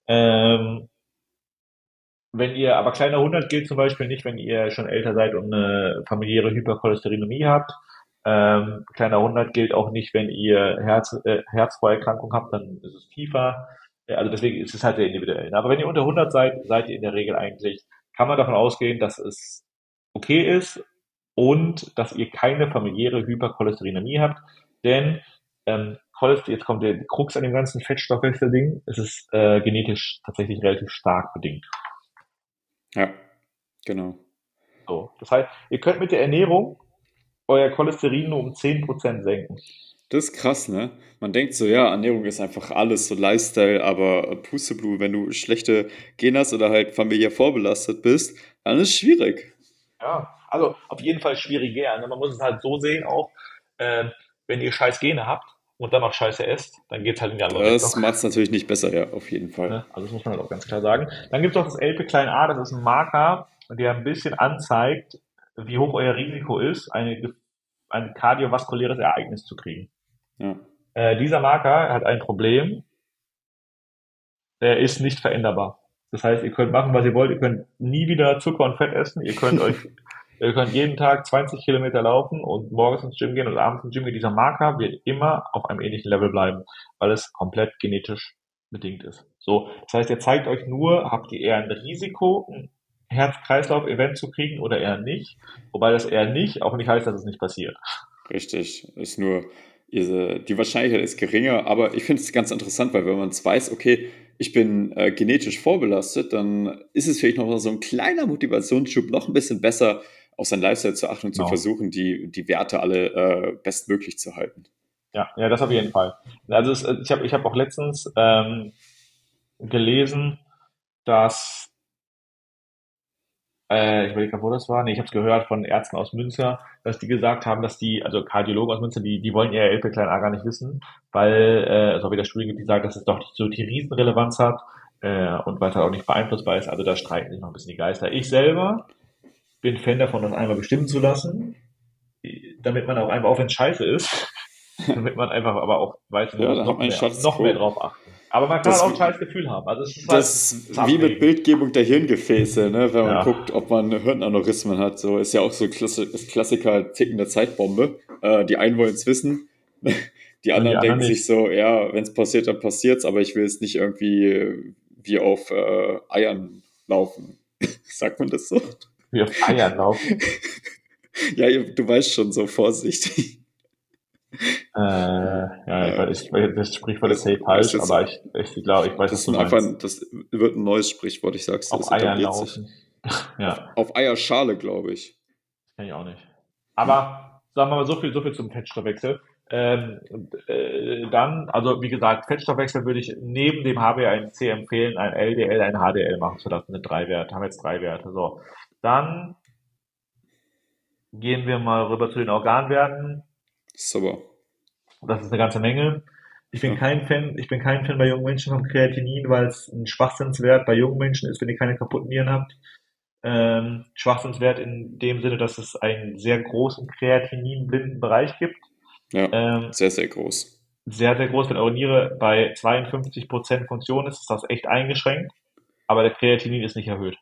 Ähm, wenn ihr, aber kleiner 100 gilt zum Beispiel nicht, wenn ihr schon älter seid und eine familiäre Hypercholesterinomie habt. Ähm, kleiner 100 gilt auch nicht, wenn ihr Herz, äh, Herzvorerkrankung habt, dann ist es tiefer. Also deswegen ist es halt sehr individuell. Aber wenn ihr unter 100 seid, seid ihr in der Regel eigentlich, kann man davon ausgehen, dass es okay ist und dass ihr keine familiäre Hypercholesterinemie habt. Denn ähm, jetzt kommt der Krux an dem ganzen Fettstoffwechsel-Ding, es ist äh, genetisch tatsächlich relativ stark bedingt. Ja, genau. So, das heißt, ihr könnt mit der Ernährung euer Cholesterin nur um 10% senken. Das ist krass, ne? Man denkt so, ja, Ernährung ist einfach alles, so Lifestyle, aber Pusteblut, wenn du schlechte Gene hast oder halt familiär vorbelastet bist, dann ist es schwierig. Ja, also auf jeden Fall schwieriger. Ne? Man muss es halt so sehen auch, äh, wenn ihr scheiß Gene habt und dann noch scheiße esst, dann geht es halt in die andere Das macht es natürlich nicht besser, ja, auf jeden Fall. Ne? Also das muss man halt auch ganz klar sagen. Dann gibt es auch das LP-Klein-A, das ist ein Marker, der ein bisschen anzeigt, wie hoch euer Risiko ist, eine, ein kardiovaskuläres Ereignis zu kriegen. Ja. Äh, dieser Marker hat ein Problem. Er ist nicht veränderbar. Das heißt, ihr könnt machen, was ihr wollt. Ihr könnt nie wieder Zucker und Fett essen. Ihr könnt euch, ihr könnt jeden Tag 20 Kilometer laufen und morgens ins Gym gehen und abends ins Gym gehen. Dieser Marker wird immer auf einem ähnlichen Level bleiben, weil es komplett genetisch bedingt ist. So. Das heißt, er zeigt euch nur, habt ihr eher ein Risiko, ein Herz-Kreislauf-Event zu kriegen oder eher nicht. Wobei das eher nicht auch nicht heißt, dass es nicht passiert. Richtig. Ist nur, die Wahrscheinlichkeit ist geringer, aber ich finde es ganz interessant, weil wenn man es weiß, okay, ich bin äh, genetisch vorbelastet, dann ist es vielleicht noch so ein kleiner Motivationsschub, noch ein bisschen besser auf sein Lifestyle zu achten und genau. zu versuchen, die, die Werte alle äh, bestmöglich zu halten. Ja, ja, das auf jeden Fall. Also es, ich habe ich hab auch letztens ähm, gelesen, dass äh, ich überlege gerade, wo das war. Nee, ich habe es gehört von Ärzten aus Münster, dass die gesagt haben, dass die, also Kardiologen aus Münster, die, die wollen ihr LP klein A gar nicht wissen, weil äh, es auch wieder Studien gibt, die sagen, dass es doch nicht so die Riesenrelevanz hat äh, und weil es halt auch nicht beeinflussbar ist. Also da streiten sich noch ein bisschen die Geister. Ich selber bin Fan davon, das einmal bestimmen zu lassen, damit man auch einfach, auch wenn es scheiße ist, damit man einfach aber auch weiß, ja, noch, mehr, noch mehr drauf achten. Aber man kann das, auch ein scheiß Gefühl haben. Also es ist halt das ist wie mit Bildgebung der Hirngefäße, ne? wenn man ja. guckt, ob man Hirnaneurysmen hat. So ist ja auch so das Klassiker tickende Zeitbombe. Äh, die einen wollen es wissen, die anderen die denken anderen sich so, ja, wenn es passiert, dann passiert's, aber ich will es nicht irgendwie wie auf äh, Eiern laufen. Sagt man das so? Wie auf Eiern laufen? ja, du weißt schon, so vorsichtig. Äh, ja, ich, ich, das Sprichwort ist safe falsch, aber ich, ich glaube, ich weiß, das was du einfach. Das wird ein neues Sprichwort, ich sag's dir. Auf Eier laufen. ja. Auf Eierschale, glaube ich. Kann ich auch nicht. Aber sagen wir mal so viel, so viel zum Fettstoffwechsel. Ähm, äh, dann, also wie gesagt, Fettstoffwechsel würde ich neben dem HbA1c empfehlen, ein LDL, ein HDL machen zu lassen, mit drei Werte. Haben jetzt drei Werte. So. Dann gehen wir mal rüber zu den Organwerten. Super. Das ist eine ganze Menge. Ich bin ja. kein Fan, ich bin kein Fan bei jungen Menschen von Kreatinin, weil es ein Schwachsinnswert bei jungen Menschen ist, wenn ihr keine kaputten Nieren habt. Ähm, Schwachsinnswert in dem Sinne, dass es einen sehr großen Kreatinin-blinden Bereich gibt. Ja, ähm, sehr, sehr groß. Sehr, sehr groß. Wenn eure Niere bei 52% Funktion ist, ist das echt eingeschränkt. Aber der Kreatinin ist nicht erhöht.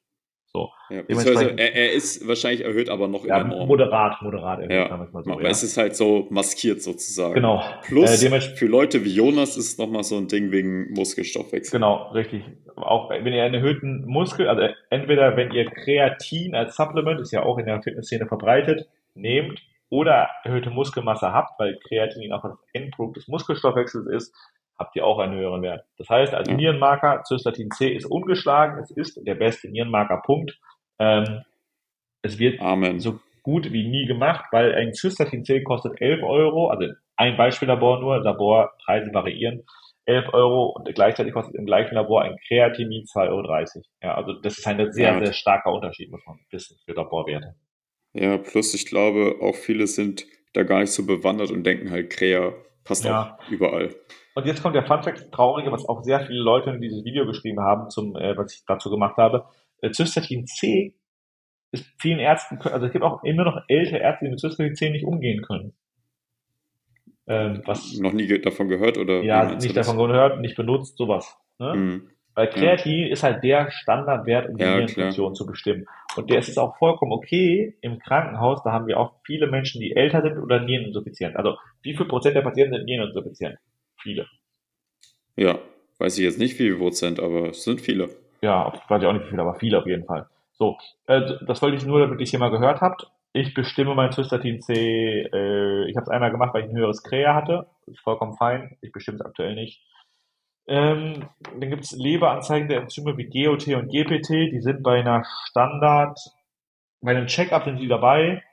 So. Ja, er, er, ist wahrscheinlich erhöht, aber noch ja, in der Norm. Moderat, moderat erhöht, ja, mal so. Aber ja. es ist halt so maskiert sozusagen. Genau. Plus, äh, für Leute wie Jonas ist es nochmal so ein Ding wegen Muskelstoffwechsel. Genau, richtig. Auch wenn ihr einen erhöhten Muskel, also entweder wenn ihr Kreatin als Supplement, ist ja auch in der Fitnessszene verbreitet, nehmt oder erhöhte Muskelmasse habt, weil Kreatin auch ein Endprodukt des Muskelstoffwechsels ist, habt ihr auch einen höheren Wert. Das heißt, als. Nierenmarker, Cystatin C ist ungeschlagen, es ist der beste Nierenmarker, Punkt. Ähm, es wird Amen. so gut wie nie gemacht, weil ein Cystatin C kostet 11 Euro, also ein Beispiellabor nur, Laborpreise variieren, 11 Euro und gleichzeitig kostet im gleichen Labor ein Kreatinin 2,30 Euro. Ja, also das ist ein sehr, ja. sehr starker Unterschied, muss man wissen, für Laborwerte. Ja, plus ich glaube, auch viele sind da gar nicht so bewandert und denken halt, Krea passt ja. auch überall. Und jetzt kommt der Funfact, traurige, was auch sehr viele Leute in dieses Video geschrieben haben, zum, äh, was ich dazu gemacht habe. Äh, Cystatin C ist vielen Ärzten, also es gibt auch immer noch ältere Ärzte, die mit Cystatin C nicht umgehen können. Ähm, was, noch nie davon gehört oder? Ja, nicht davon gehört, nicht benutzt, sowas. Ne? Mhm. Weil Kreatin ja. ist halt der Standardwert, um die ja, Nierenfunktion zu bestimmen. Und der ist es auch vollkommen okay im Krankenhaus, da haben wir auch viele Menschen, die älter sind oder Niereninsuffizienz. Also wie viel Prozent der Patienten sind Niereninsuffizienz? Viele. Ja, weiß ich jetzt nicht wie viel Prozent, aber es sind viele. Ja, weiß ich auch nicht wie viele, aber viele auf jeden Fall. So, äh, das wollte ich nur, damit ihr hier mal gehört habt. Ich bestimme mein Cystatin C, äh, ich habe es einmal gemacht, weil ich ein höheres Krea hatte. Das ist vollkommen fein. Ich bestimme es aktuell nicht. Ähm, dann gibt es leberanzeigende Enzyme wie GOT und GPT, die sind bei einer Standard, bei einem Check-up sind die dabei.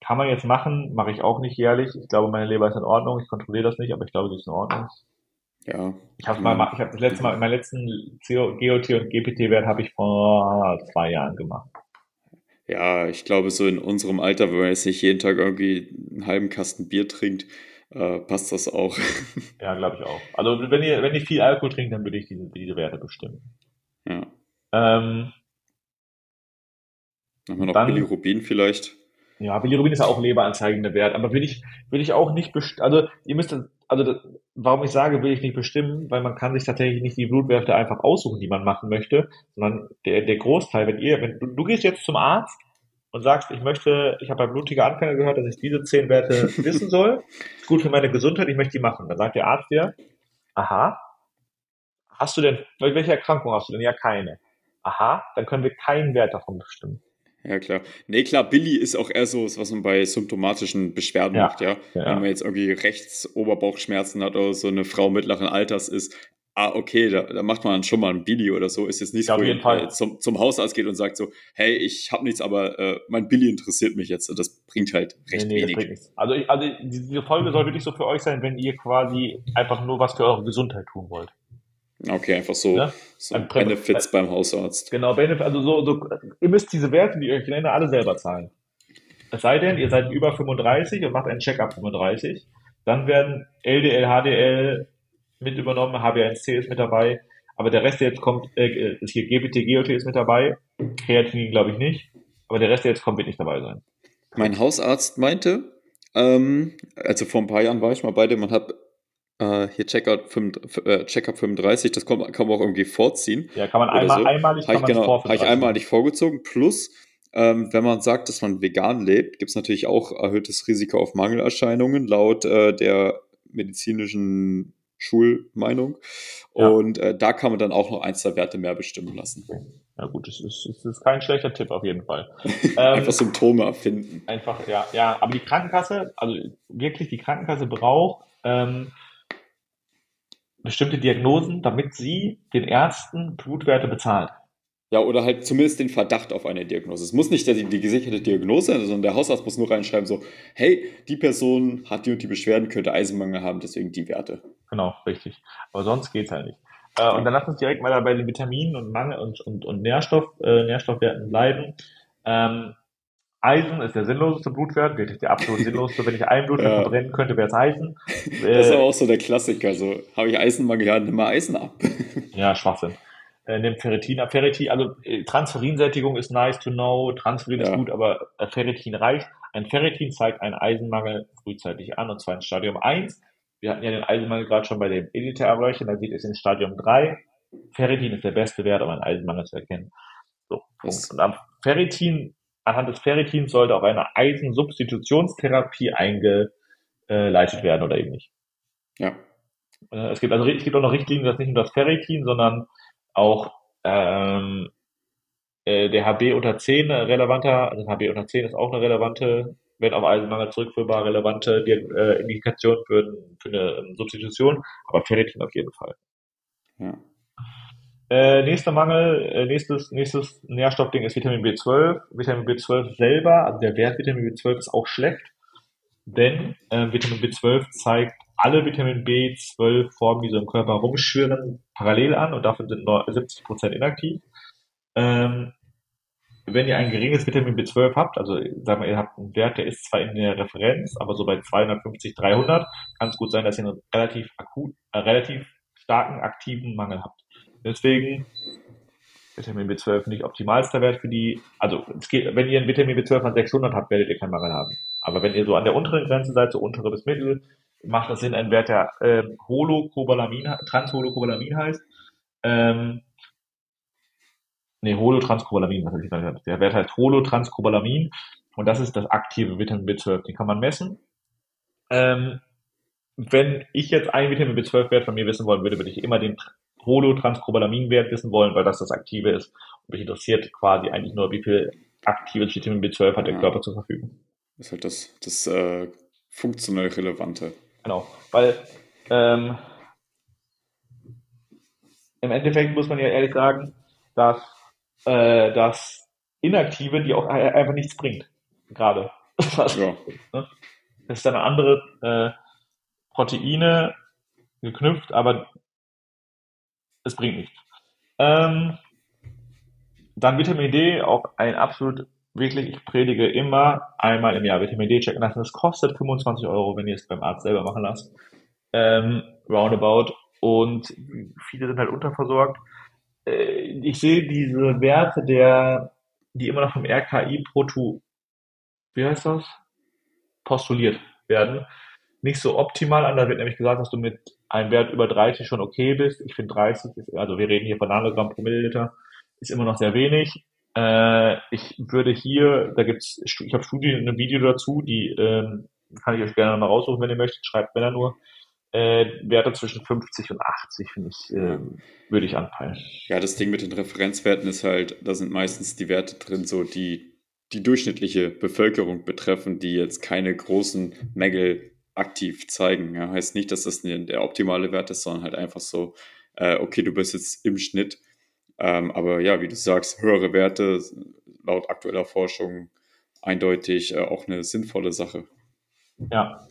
Kann man jetzt machen, mache ich auch nicht jährlich. Ich glaube, meine Leber ist in Ordnung. Ich kontrolliere das nicht, aber ich glaube, sie ist in Ordnung. Ja. Ich habe mal, ich habe das letzte Mal, meinen letzten GOT und GPT-Wert habe ich vor zwei Jahren gemacht. Ja, ich glaube, so in unserem Alter, wenn man jetzt nicht jeden Tag irgendwie einen halben Kasten Bier trinkt, äh, passt das auch. ja, glaube ich auch. Also wenn ihr, wenn ihr viel Alkohol trinkt, dann würde ich diese, diese Werte bestimmen. Ja. Ähm, Haben wir noch dann, Bilirubin vielleicht? Ja, Bilirubin ist ja auch leberanzeigender Wert, aber will ich, will ich auch nicht bestimmen, also ihr müsst, also das, warum ich sage, will ich nicht bestimmen, weil man kann sich tatsächlich nicht die Blutwerte einfach aussuchen, die man machen möchte, sondern der, der Großteil, wenn ihr, wenn du, du gehst jetzt zum Arzt und sagst, ich möchte, ich habe bei blutiger Anfänger gehört, dass ich diese zehn Werte wissen soll, ist gut für meine Gesundheit, ich möchte die machen. Dann sagt der Arzt dir, aha, hast du denn, welche Erkrankung hast du denn? Ja, keine. Aha, dann können wir keinen Wert davon bestimmen. Ja, klar. Nee, klar, Billy ist auch eher so, was man bei symptomatischen Beschwerden ja. macht, ja? ja. Wenn man jetzt irgendwie rechts Oberbauchschmerzen hat oder so eine Frau mittleren Alters ist, ah, okay, da, da macht man schon mal ein Billy oder so. Ist jetzt nicht ja, so, äh, zum, zum Hausarzt geht und sagt so, hey, ich habe nichts, aber äh, mein Billy interessiert mich jetzt. Das bringt halt recht nee, nee, wenig. Also, also diese Folge soll wirklich so für euch sein, wenn ihr quasi einfach nur was für eure Gesundheit tun wollt. Okay, einfach so, ja? so Benefits beim Hausarzt. Genau, Benefits, also so, so, ihr müsst diese Werte, die ich euch nenne, alle selber zahlen. Es sei denn, ihr seid über 35 und macht einen Check-up 35, dann werden LDL, HDL, mit übernommen, HbA1c ist mit dabei, aber der Rest, der jetzt kommt, äh, ist hier GPT, GOT ist mit dabei, Kreatinin glaube ich nicht, aber der Rest, der jetzt kommt, wird nicht dabei sein. Mein Hausarzt meinte, ähm, also vor ein paar Jahren war ich mal bei dem, man hat äh, hier Checkout 5, äh, Checkup 35, das kann, kann man auch irgendwie vorziehen. Ja, kann man einmal, so. einmalig habe ich, genau, hab ich einmalig vorgezogen, plus ähm, wenn man sagt, dass man vegan lebt, gibt es natürlich auch erhöhtes Risiko auf Mangelerscheinungen laut äh, der medizinischen Schulmeinung. Ja. Und äh, da kann man dann auch noch ein, zwei Werte mehr bestimmen lassen. Ja gut, das ist, das ist kein schlechter Tipp auf jeden Fall. einfach ähm, Symptome erfinden. Einfach, ja, ja. Aber die Krankenkasse, also wirklich die Krankenkasse braucht ähm, bestimmte Diagnosen, damit sie den Ärzten Blutwerte bezahlt. Ja, oder halt zumindest den Verdacht auf eine Diagnose. Es muss nicht die, die gesicherte Diagnose sein, sondern der Hausarzt muss nur reinschreiben, so, hey, die Person hat die und die Beschwerden, könnte Eisenmangel haben, deswegen die Werte. Genau, richtig. Aber sonst geht's halt nicht. Äh, und dann lass uns direkt mal bei den Vitaminen und Mangel und, und, und Nährstoff, äh, Nährstoffwerten bleiben. Ähm, Eisen ist der sinnloseste Blutwert, wirklich der absolut sinnloseste. Wenn ich einen Blutwert ja. verbrennen könnte, wäre es Eisen. Das ist aber auch so der Klassiker. So, habe ich Eisenmangel, ja, nimm mal Eisen ab. ja, Schwachsinn äh, nimmt Ferritin ab. Ferritin, also äh, Transferinsättigung ist nice to know, Transferin ja. ist gut, aber äh, Ferritin reicht. Ein Ferritin zeigt einen Eisenmangel frühzeitig an, und zwar in Stadium 1. Wir hatten ja den Eisenmangel gerade schon bei dem Elite-Ableuchten, da sieht es in Stadium 3. Ferritin ist der beste Wert, um einen Eisenmangel zu erkennen. So, Punkt. Und am Ferritin, anhand des Ferritins sollte auch eine Eisensubstitutionstherapie eingeleitet werden oder eben nicht. Ja. Äh, es gibt also es gibt auch noch Richtlinien, dass nicht nur das Ferritin, sondern auch ähm, äh, der HB unter 10 relevanter, also HB unter 10 ist auch eine relevante, wenn auf Eisenmangel zurückführbar, relevante äh, Indikation für, für eine Substitution, aber Ferritin auf jeden Fall. Ja. Äh, nächster Mangel, äh, nächstes, nächstes Nährstoffding ist Vitamin B12. Vitamin B12 selber, also der Wert Vitamin B12 ist auch schlecht, denn äh, Vitamin B12 zeigt alle Vitamin B12-Formen, die so im Körper rumschwirren, parallel an und davon sind nur 70% inaktiv. Ähm, wenn ihr ein geringes Vitamin B12 habt, also sagen wir, ihr habt einen Wert, der ist zwar in der Referenz, aber so bei 250, 300, kann es gut sein, dass ihr einen relativ akut, äh, relativ starken aktiven Mangel habt. Deswegen Vitamin B12 nicht optimalster Wert für die, also geht, wenn ihr ein Vitamin B12 von 600 habt, werdet ihr keinen Mangel haben. Aber wenn ihr so an der unteren Grenze seid, so untere bis mittel, macht das Sinn, ein Wert, der äh, Holocobalamin, Transholocobalamin heißt, ähm, nee, Holotranscobalamin, was ich gesagt Der Wert heißt Holotranscobalamin und das ist das aktive Vitamin B12. Den kann man messen. Ähm, wenn ich jetzt einen Vitamin B12-Wert von mir wissen wollen würde, würde ich immer den Holotranscobalamin-Wert wissen wollen, weil das das aktive ist. Und mich interessiert quasi eigentlich nur, wie viel aktives Vitamin B12 hat der ja. Körper zur Verfügung. Das ist halt das, das äh, funktionell Relevante. Genau, weil ähm, im Endeffekt muss man ja ehrlich sagen, dass äh, das Inaktive die auch einfach nichts bringt. Gerade. ja. Ne? Das ist dann andere äh, Proteine geknüpft, aber es bringt nichts. Ähm, dann Vitamin D, auch ein absolut, wirklich, ich predige immer einmal im Jahr Vitamin D checken lassen. Das kostet 25 Euro, wenn ihr es beim Arzt selber machen lasst. Ähm, roundabout. Und viele sind halt unterversorgt. Äh, ich sehe diese Werte der, die immer noch vom RKI Proto, wie heißt das? Postuliert werden, nicht so optimal an. Da wird nämlich gesagt, dass du mit einem Wert über 30 schon okay bist. Ich finde 30, ist, also wir reden hier von Nanogramm pro Milliliter, ist immer noch sehr wenig. Äh, ich würde hier, da gibt's, ich habe Studien, ein Video dazu, die ähm, kann ich euch gerne mal raussuchen, wenn ihr möchtet, schreibt mir da nur äh, Werte zwischen 50 und 80, finde ich, äh, würde ich anpeilen. Ja, das Ding mit den Referenzwerten ist halt, da sind meistens die Werte drin, so die die durchschnittliche Bevölkerung betreffen, die jetzt keine großen Mängel aktiv zeigen. Ja, heißt nicht, dass das der optimale Wert ist, sondern halt einfach so, äh, okay, du bist jetzt im Schnitt. Ähm, aber ja, wie du sagst, höhere Werte laut aktueller Forschung eindeutig äh, auch eine sinnvolle Sache. Ja,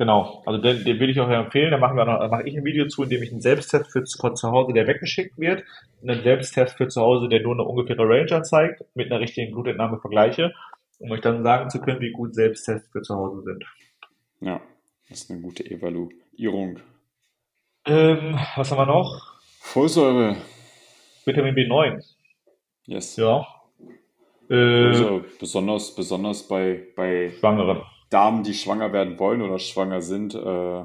Genau, also den, den würde ich auch empfehlen. Da machen wir noch, mache ich ein Video zu, in dem ich einen Selbsttest für von zu Hause, der weggeschickt wird, einen Selbsttest für zu Hause, der nur eine ungefähre Range anzeigt, mit einer richtigen Blutentnahme vergleiche, um euch dann sagen zu können, wie gut Selbsttests für zu Hause sind. Ja, das ist eine gute Evaluierung. Ähm, was haben wir noch? Folsäure. Vitamin B9. Yes. Ja. Äh, also besonders, besonders bei, bei Schwangeren. Damen, die schwanger werden wollen oder schwanger sind, äh,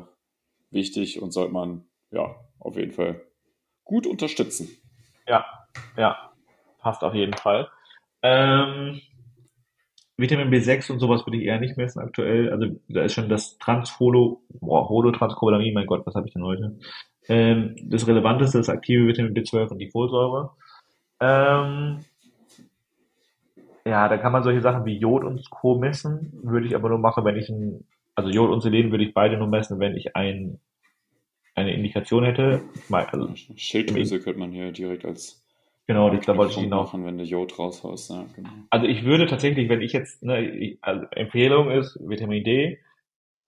wichtig und sollte man ja auf jeden Fall gut unterstützen. Ja, ja, passt auf jeden Fall. Ähm, Vitamin B6 und sowas würde ich eher nicht messen aktuell. Also da ist schon das Transholo, boah, Holotranscobalamin, mein Gott, was habe ich denn heute? Ähm, das Relevanteste ist aktive Vitamin B12 und die Folsäure. Ähm, ja, da kann man solche Sachen wie Jod und Co. messen, würde ich aber nur machen, wenn ich ein, also Jod und Selen würde ich beide nur messen, wenn ich ein, eine Indikation hätte. Also Schilddrüse könnte man hier direkt als Genau, das, da wollte ich hinaus. Machen, wenn du Jod raushaust, ja, genau. Also ich würde tatsächlich, wenn ich jetzt, ne, also Empfehlung ist Vitamin D,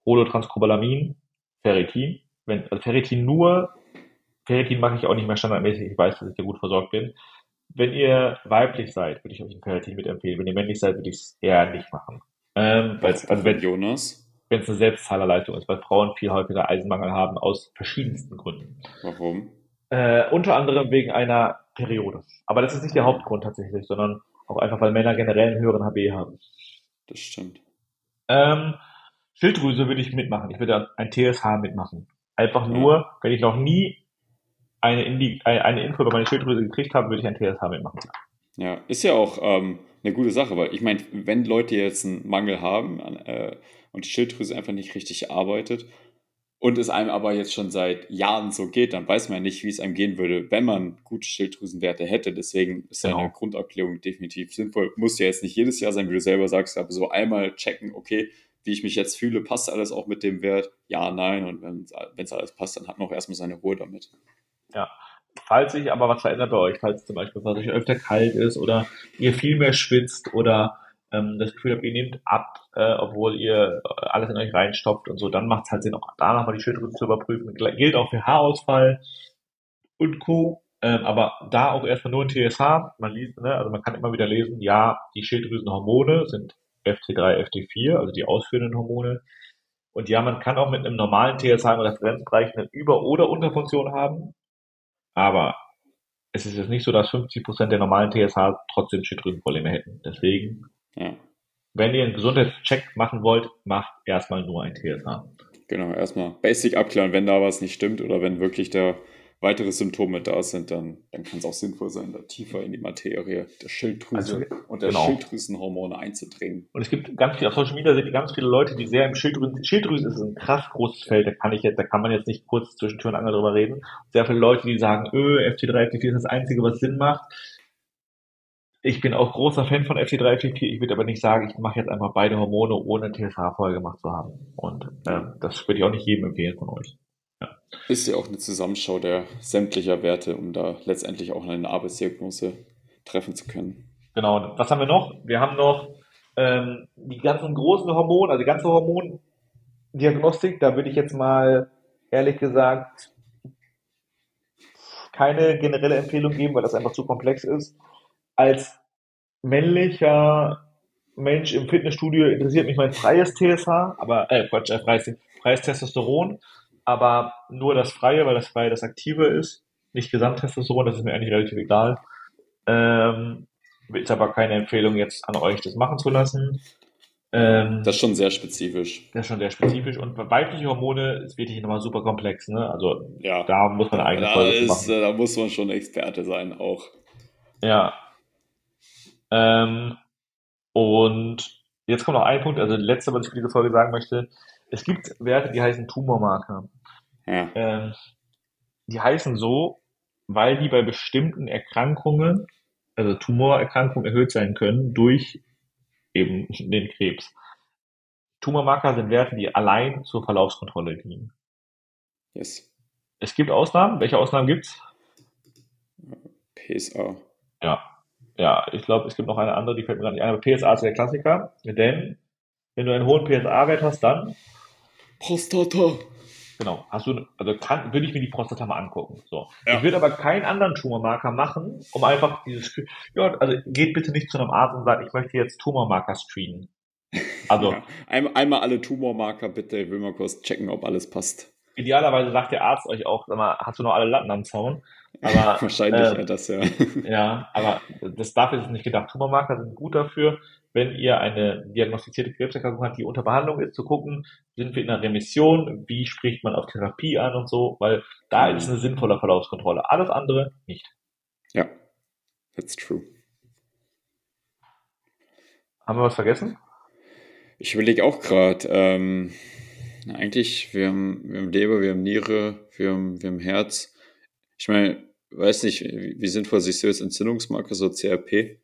Holotranscobalamin, Ferritin. Wenn, also Ferritin nur, Ferritin mache ich auch nicht mehr standardmäßig, ich weiß, dass ich da gut versorgt bin wenn ihr weiblich seid, würde ich euch ein Ferritin mitempfehlen. Wenn ihr männlich seid, würde ich es eher nicht machen. Ähm, also wenn, Jonas? Wenn es eine Selbstzahlerleistung ist, weil Frauen viel häufiger Eisenmangel haben aus verschiedensten Gründen. Warum? Äh, unter anderem wegen einer Periode. Aber das ist nicht der Hauptgrund tatsächlich, sondern auch einfach, weil Männer generell einen höheren HB haben. Das stimmt. Ähm, Schilddrüse würde ich mitmachen. Ich würde ein TSH mitmachen. Einfach nur, wenn ich noch nie eine, Indi eine Info über meine Schilddrüse gekriegt habe, würde ich ein TSH mitmachen. Ja, ist ja auch ähm, eine gute Sache, weil ich meine, wenn Leute jetzt einen Mangel haben äh, und die Schilddrüse einfach nicht richtig arbeitet und es einem aber jetzt schon seit Jahren so geht, dann weiß man nicht, wie es einem gehen würde, wenn man gute Schilddrüsenwerte hätte. Deswegen ist genau. eine Grundabklärung definitiv sinnvoll. Muss ja jetzt nicht jedes Jahr sein, wie du selber sagst, aber so einmal checken, okay, wie ich mich jetzt fühle, passt alles auch mit dem Wert? Ja, nein. Und wenn es alles passt, dann hat man auch erstmal seine Ruhe damit. Ja. Falls sich aber was verändert bei euch, falls zum Beispiel es euch öfter kalt ist oder ihr viel mehr schwitzt oder ähm, das Gefühl habt, ihr nehmt ab, äh, obwohl ihr alles in euch reinstopft und so, dann macht es halt Sinn, auch da nochmal die Schilddrüse zu überprüfen. Gilt auch für Haarausfall und Co. Ähm, aber da auch erstmal nur ein TSH. Man liest, ne, also man kann immer wieder lesen, ja, die Schilddrüsenhormone sind FT3, FT4, also die ausführenden Hormone. Und ja, man kann auch mit einem normalen TSH im Referenzbereich eine Über- oder Unterfunktion haben. Aber es ist jetzt nicht so, dass 50 Prozent der normalen TSH trotzdem Schilddrüsenprobleme hätten. Deswegen, ja. Wenn ihr einen Gesundheitscheck machen wollt, macht erstmal nur ein TSH. Genau, erstmal Basic abklären, wenn da was nicht stimmt oder wenn wirklich der weitere Symptome da sind, dann, dann kann es auch sinnvoll sein, da tiefer in die Materie der Schilddrüse also, und der genau. Schilddrüsenhormone einzudringen. Und es gibt ganz viele, auf Social Media sind ganz viele Leute, die sehr im Schilddrüsen, Schilddrüse ist ein krass großes Feld, da kann ich jetzt, da kann man jetzt nicht kurz zwischen Tür und Angel drüber reden. Sehr viele Leute, die sagen, öh, FT3, FT4 ist das Einzige, was Sinn macht. Ich bin auch großer Fan von FT3, FT4. Ich würde aber nicht sagen, ich mache jetzt einfach beide Hormone, ohne TSH vorher gemacht zu haben. Und äh, das würde ich auch nicht jedem empfehlen von euch. Ist ja auch eine Zusammenschau der sämtlicher Werte, um da letztendlich auch eine Arbeitsdiagnose treffen zu können. Genau. Was haben wir noch? Wir haben noch ähm, die ganzen großen Hormone, also die ganze Hormondiagnostik. Da würde ich jetzt mal ehrlich gesagt keine generelle Empfehlung geben, weil das einfach zu komplex ist. Als männlicher Mensch im Fitnessstudio interessiert mich mein freies TSH, aber äh, Quatsch, äh, freies, freies Testosteron aber nur das Freie, weil das Freie das Aktive ist, nicht Gesamttestosteron, das ist mir eigentlich relativ egal. Ähm, ist aber keine Empfehlung jetzt an euch, das machen zu lassen. Ähm, das ist schon sehr spezifisch. Das ist schon sehr spezifisch. Und bei weibliche Hormone ist wirklich nochmal super komplex. Ne? Also ja. da muss man eine eigene da Folge ist, machen. Äh, da muss man schon Experte sein auch. Ja. Ähm, und jetzt kommt noch ein Punkt, also letzte, was ich für diese Folge sagen möchte. Es gibt Werte, die heißen Tumormarker. Ja. Ähm, die heißen so, weil die bei bestimmten Erkrankungen, also Tumorerkrankungen erhöht sein können durch eben den Krebs. Tumormarker sind Werte, die allein zur Verlaufskontrolle dienen. Yes. Es gibt Ausnahmen. Welche Ausnahmen gibt's? PSA. Ja. Ja, ich glaube, es gibt noch eine andere, die fällt mir gar nicht ein. Aber PSA ist der Klassiker, denn wenn du einen hohen PSA-Wert hast, dann Prostata. Genau. Hast du, also kann, würde ich mir die Prostata mal angucken. So. Ja. Ich würde aber keinen anderen Tumormarker machen, um einfach dieses, ja, also geht bitte nicht zu einem Arzt und sagt, ich möchte jetzt Tumormarker screenen. Also. Ja. Einmal, einmal alle Tumormarker bitte, ich will mal kurz checken, ob alles passt. Idealerweise sagt der Arzt euch auch, sag mal, hast du noch alle Latten am Zaun? Aber, Wahrscheinlich äh, das, ja. Ja, aber das dafür ist es nicht gedacht. Tumormarker sind gut dafür, wenn ihr eine diagnostizierte Krebserkrankung habt, die unter Behandlung ist, zu gucken, sind wir in einer Remission, wie spricht man auf Therapie an und so, weil da mhm. ist eine sinnvolle Verlaufskontrolle. Alles andere nicht. Ja, that's true. Haben wir was vergessen? Ich überlege auch gerade, ähm, eigentlich, wir haben, wir haben Leber, wir haben Niere, wir haben, wir haben Herz. Ich meine, weiß nicht, wie, wie sinnvoll siehst du jetzt Entzündungsmarker, so CRP?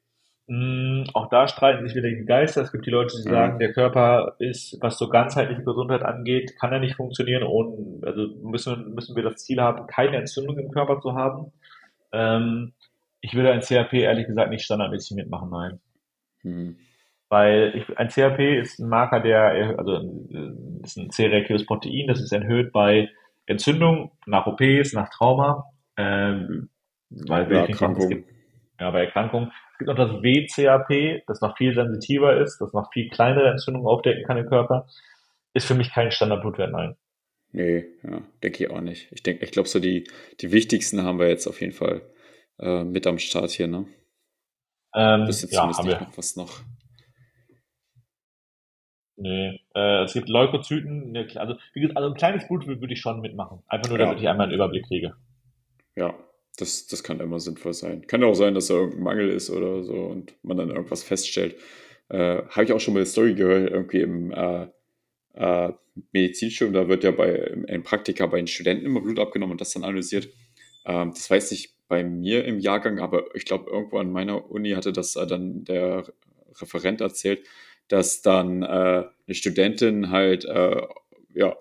Mm, auch da streiten sich wieder die Geister. Es gibt die Leute, die sagen, mhm. der Körper ist, was so ganzheitliche Gesundheit angeht, kann er nicht funktionieren und also müssen, müssen wir das Ziel haben, keine Entzündung im Körper zu haben. Ähm, ich würde ein CRP ehrlich gesagt nicht standardmäßig mitmachen, nein. Mhm. Weil ich, ein CRP ist ein Marker, der, also ist ein C-reaktives Protein, das ist erhöht bei Entzündung, nach OPs, nach Trauma, ähm, weil ja, Erkrankungen. Ja, bei Erkrankungen. Es gibt noch das WCAP, das noch viel sensitiver ist, das noch viel kleinere Entzündungen aufdecken kann im Körper. Ist für mich kein Standardblutwert, nein. Nee, ja, denke ich auch nicht. Ich denke, ich glaube, so die, die wichtigsten haben wir jetzt auf jeden Fall äh, mit am Start hier, ne? Ähm, das ist ja, haben wir. noch was noch. Nee, äh, es gibt Leukozyten, also, wie gesagt, also ein kleines Blut würde ich schon mitmachen. Einfach nur, damit ja. ich einmal einen Überblick kriege. Ja, das, das kann immer sinnvoll sein. Kann auch sein, dass da irgendein Mangel ist oder so und man dann irgendwas feststellt. Äh, Habe ich auch schon mal eine Story gehört, irgendwie im äh, äh, Medizinstudium, da wird ja bei im Praktika bei den Studenten immer Blut abgenommen und das dann analysiert. Ähm, das weiß ich bei mir im Jahrgang, aber ich glaube, irgendwo an meiner Uni hatte das äh, dann der Referent erzählt, dass dann äh, eine Studentin halt äh, ja,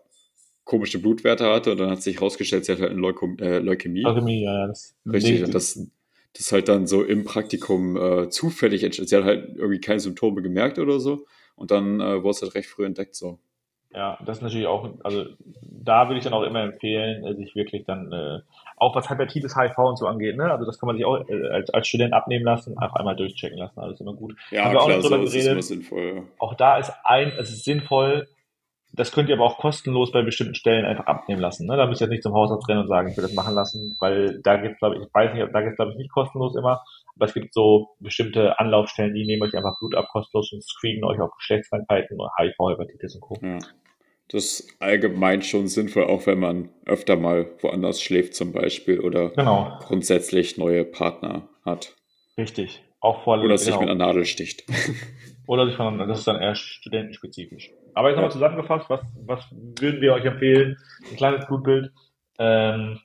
komische Blutwerte hatte und dann hat sich herausgestellt, sie hat halt eine Leukom äh, Leukämie. Leukämie, ja, das Richtig, und das, das halt dann so im Praktikum äh, zufällig entsteht. Sie hat halt irgendwie keine Symptome gemerkt oder so und dann äh, wurde es halt recht früh entdeckt so. Ja, das ist natürlich auch, also da würde ich dann auch immer empfehlen, äh, sich wirklich dann, äh, auch was hepatitis HIV und so angeht, ne? Also das kann man sich auch äh, als, als Student abnehmen lassen, einfach einmal durchchecken lassen, alles immer gut. Ja, Haben wir auch klar, sowas ist geredet. immer sinnvoll. ja. Auch da ist ein, es ist sinnvoll, das könnt ihr aber auch kostenlos bei bestimmten Stellen einfach abnehmen lassen. Ne? Da müsst ihr jetzt nicht zum Hausarzt rennen und sagen, ich will das machen lassen, weil da gibt's glaube ich, ich weiß nicht, da gibt's glaube ich nicht kostenlos immer, aber es gibt so bestimmte Anlaufstellen, die nehmen euch einfach Blut ab kostenlos und screenen euch auf Geschlechtskrankheiten und HIV, Hepatitis und Co. Ja. Das ist allgemein schon sinnvoll, auch wenn man öfter mal woanders schläft zum Beispiel oder Genau, grundsätzlich neue Partner hat. richtig. Auch vor Oder sich genau. mit einer Nadel sticht. Oder sich von, das ist dann eher studentenspezifisch. Aber jetzt nochmal zusammengefasst, was, was würden wir euch empfehlen? Ein kleines Blutbild, ähm,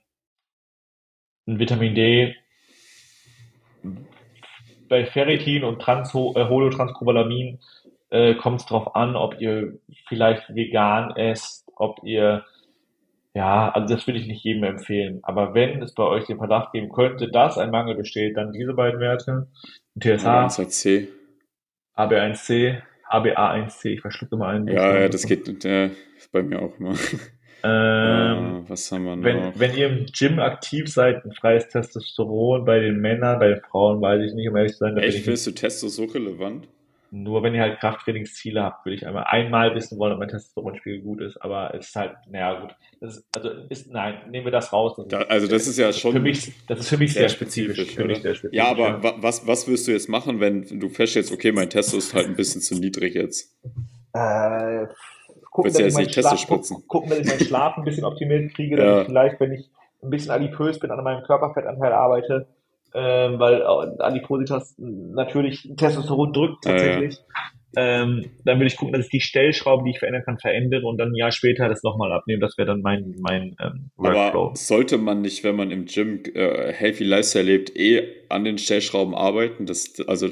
ein Vitamin D, bei Ferritin und Trans äh, Holotranscobalamin äh, kommt es darauf an, ob ihr vielleicht vegan esst, ob ihr, ja, also das würde ich nicht jedem empfehlen. Aber wenn es bei euch den Verdacht geben könnte, dass ein Mangel besteht, dann diese beiden Werte, TSH, AB1C, AB1C HbA1c, ich verschlucke immer einen. Ja, ja, das geht äh, bei mir auch immer. Ähm, Äh, was haben wir noch? wenn, wenn ihr im Gym aktiv seid, ein freies Testosteron bei den Männern, bei den Frauen weiß ich nicht, um ehrlich zu sein, Echt, findest du Testo so relevant? Nur wenn ihr halt Krafttrainingsziele habt, würde ich einmal einmal wissen wollen, ob mein Testosteronspiegel gut ist, aber es ist halt, naja gut, das ist, also ist, nein, nehmen wir das raus. Das Da, also das ist ja schon für mich, das ist für mich sehr, spezifisch. spezifisch, für mich sehr spezifisch. Ja, aber wa was, was wirst du jetzt machen, wenn du feststellst, okay, mein Testo ist halt ein bisschen zu niedrig jetzt? Äh, gucken, dass ich meinen Schlaf, spritzen? gucken, gucken, dass ich meinen Schlaf ein bisschen optimiert kriege, dass Ja. ich vielleicht, wenn ich ein bisschen adipös bin, an meinem Körperfettanteil arbeite, ähm, weil äh, Adipositas natürlich Testosteron drückt Ja, ja. tatsächlich. Ähm, dann würde ich gucken, dass ich die Stellschrauben, die ich verändern kann, verändere und dann ein Jahr später das nochmal abnehmen. Das wäre dann mein, mein ähm, Workflow. Aber sollte man nicht, wenn man im Gym äh, Healthy Lifestyle lebt, eh an den Stellschrauben arbeiten? Das, also,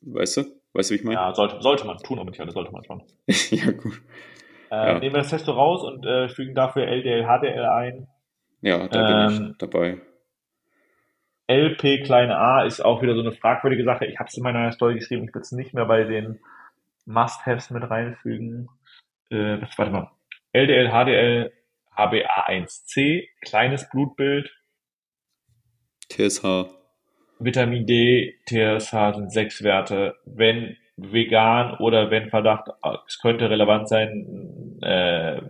weißt du? Weißt du, wie ich meine? Ja, sollte, sollte man tun, aber nicht alles sollte man schon. Ja, gut. Äh, Ja. Nehmen wir das Testo raus und äh, fügen dafür LDL, HDL ein. Ja, da bin Ähm, ich dabei. LP kleine a ist auch wieder so eine fragwürdige Sache. Ich habe es in meiner Story geschrieben, ich würde es nicht mehr bei den Must-Haves mit reinfügen. Äh, warte mal. LDL, HDL, HbA1c, kleines Blutbild, TSH. Vitamin D, TSH sind sechs Werte. Wenn vegan oder wenn Verdacht, es könnte relevant sein, äh,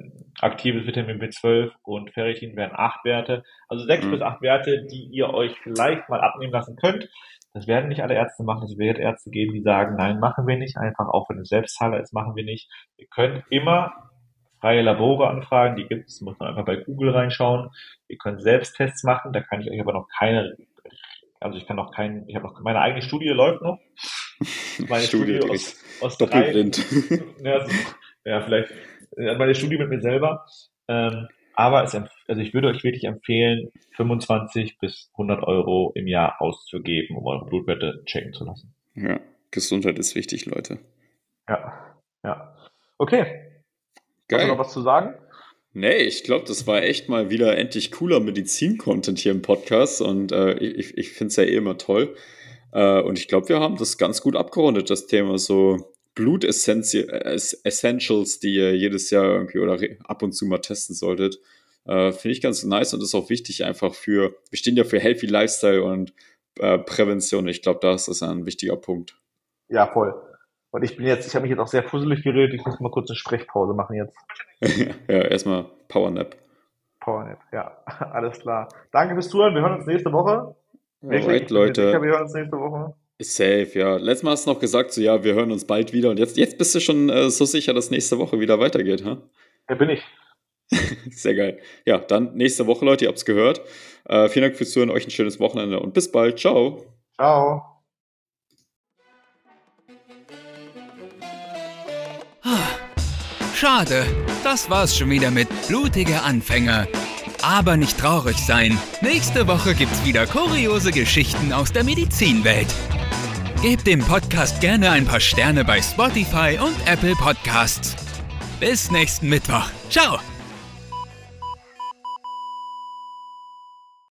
aktives Vitamin B12 und Ferritin wären acht Werte. Also sechs Mhm. bis acht Werte, die ihr euch vielleicht mal abnehmen lassen könnt. Das werden nicht alle Ärzte machen. Es wird Ärzte geben, die sagen, nein, machen wir nicht. Einfach auch wenn es Selbstzahler ist, machen wir nicht. Ihr könnt immer freie Labore anfragen, die gibt es, muss man einfach bei Google reinschauen. Ihr könnt Selbsttests machen, da kann ich euch aber noch keine, also ich kann noch keinen, ich habe noch, meine eigene Studie läuft noch. Meine Studie, Studie aus, aus drei, Doppelblind. ja, so, ja, vielleicht meine Studie mit mir selber. Ähm, aber es, also ich würde euch wirklich empfehlen, 25 bis 100 Euro im Jahr auszugeben, um eure Blutwerte checken zu lassen. ja, Gesundheit ist wichtig, Leute. Ja, ja. Okay. Hast du Geil. noch was zu sagen? Nee, ich glaube, das war echt mal wieder endlich cooler Medizin-Content hier im Podcast und äh, ich, ich finde es ja eh immer toll. Äh, und ich glaube, wir haben das ganz gut abgerundet, das Thema so Blut-Essentials, die ihr jedes Jahr irgendwie oder ab und zu mal testen solltet. Äh, finde ich ganz nice und ist auch wichtig einfach für, wir stehen ja für Healthy Lifestyle und äh, Prävention. Ich glaube, da ist das ein wichtiger Punkt. Ja, voll. Und ich bin jetzt, ich habe mich jetzt auch sehr fusselig geredet. Ich muss mal kurz eine Sprechpause machen jetzt. ja, erstmal Powernap. Powernap, ja, alles klar. Danke fürs Zuhören. Wir hören uns nächste Woche. Wirklich, Alright, Leute. Sicher, wir hören uns nächste Woche. Safe, ja. Letztes Mal hast du noch gesagt, so ja, wir hören uns bald wieder. Und jetzt, jetzt bist du schon äh, so sicher, dass nächste Woche wieder weitergeht, ha? Ja, bin ich. Sehr geil. Ja, dann nächste Woche, Leute, ihr habt's gehört. Äh, vielen Dank fürs Zuhören, euch ein schönes Wochenende und bis bald. Ciao. Ciao. Schade, das war's schon wieder mit Blutige Anfänger. Aber nicht traurig sein. Nächste Woche gibt's wieder kuriose Geschichten aus der Medizinwelt. Gebt dem Podcast gerne ein paar Sterne bei Spotify und Apple Podcasts. Bis nächsten Mittwoch. Ciao.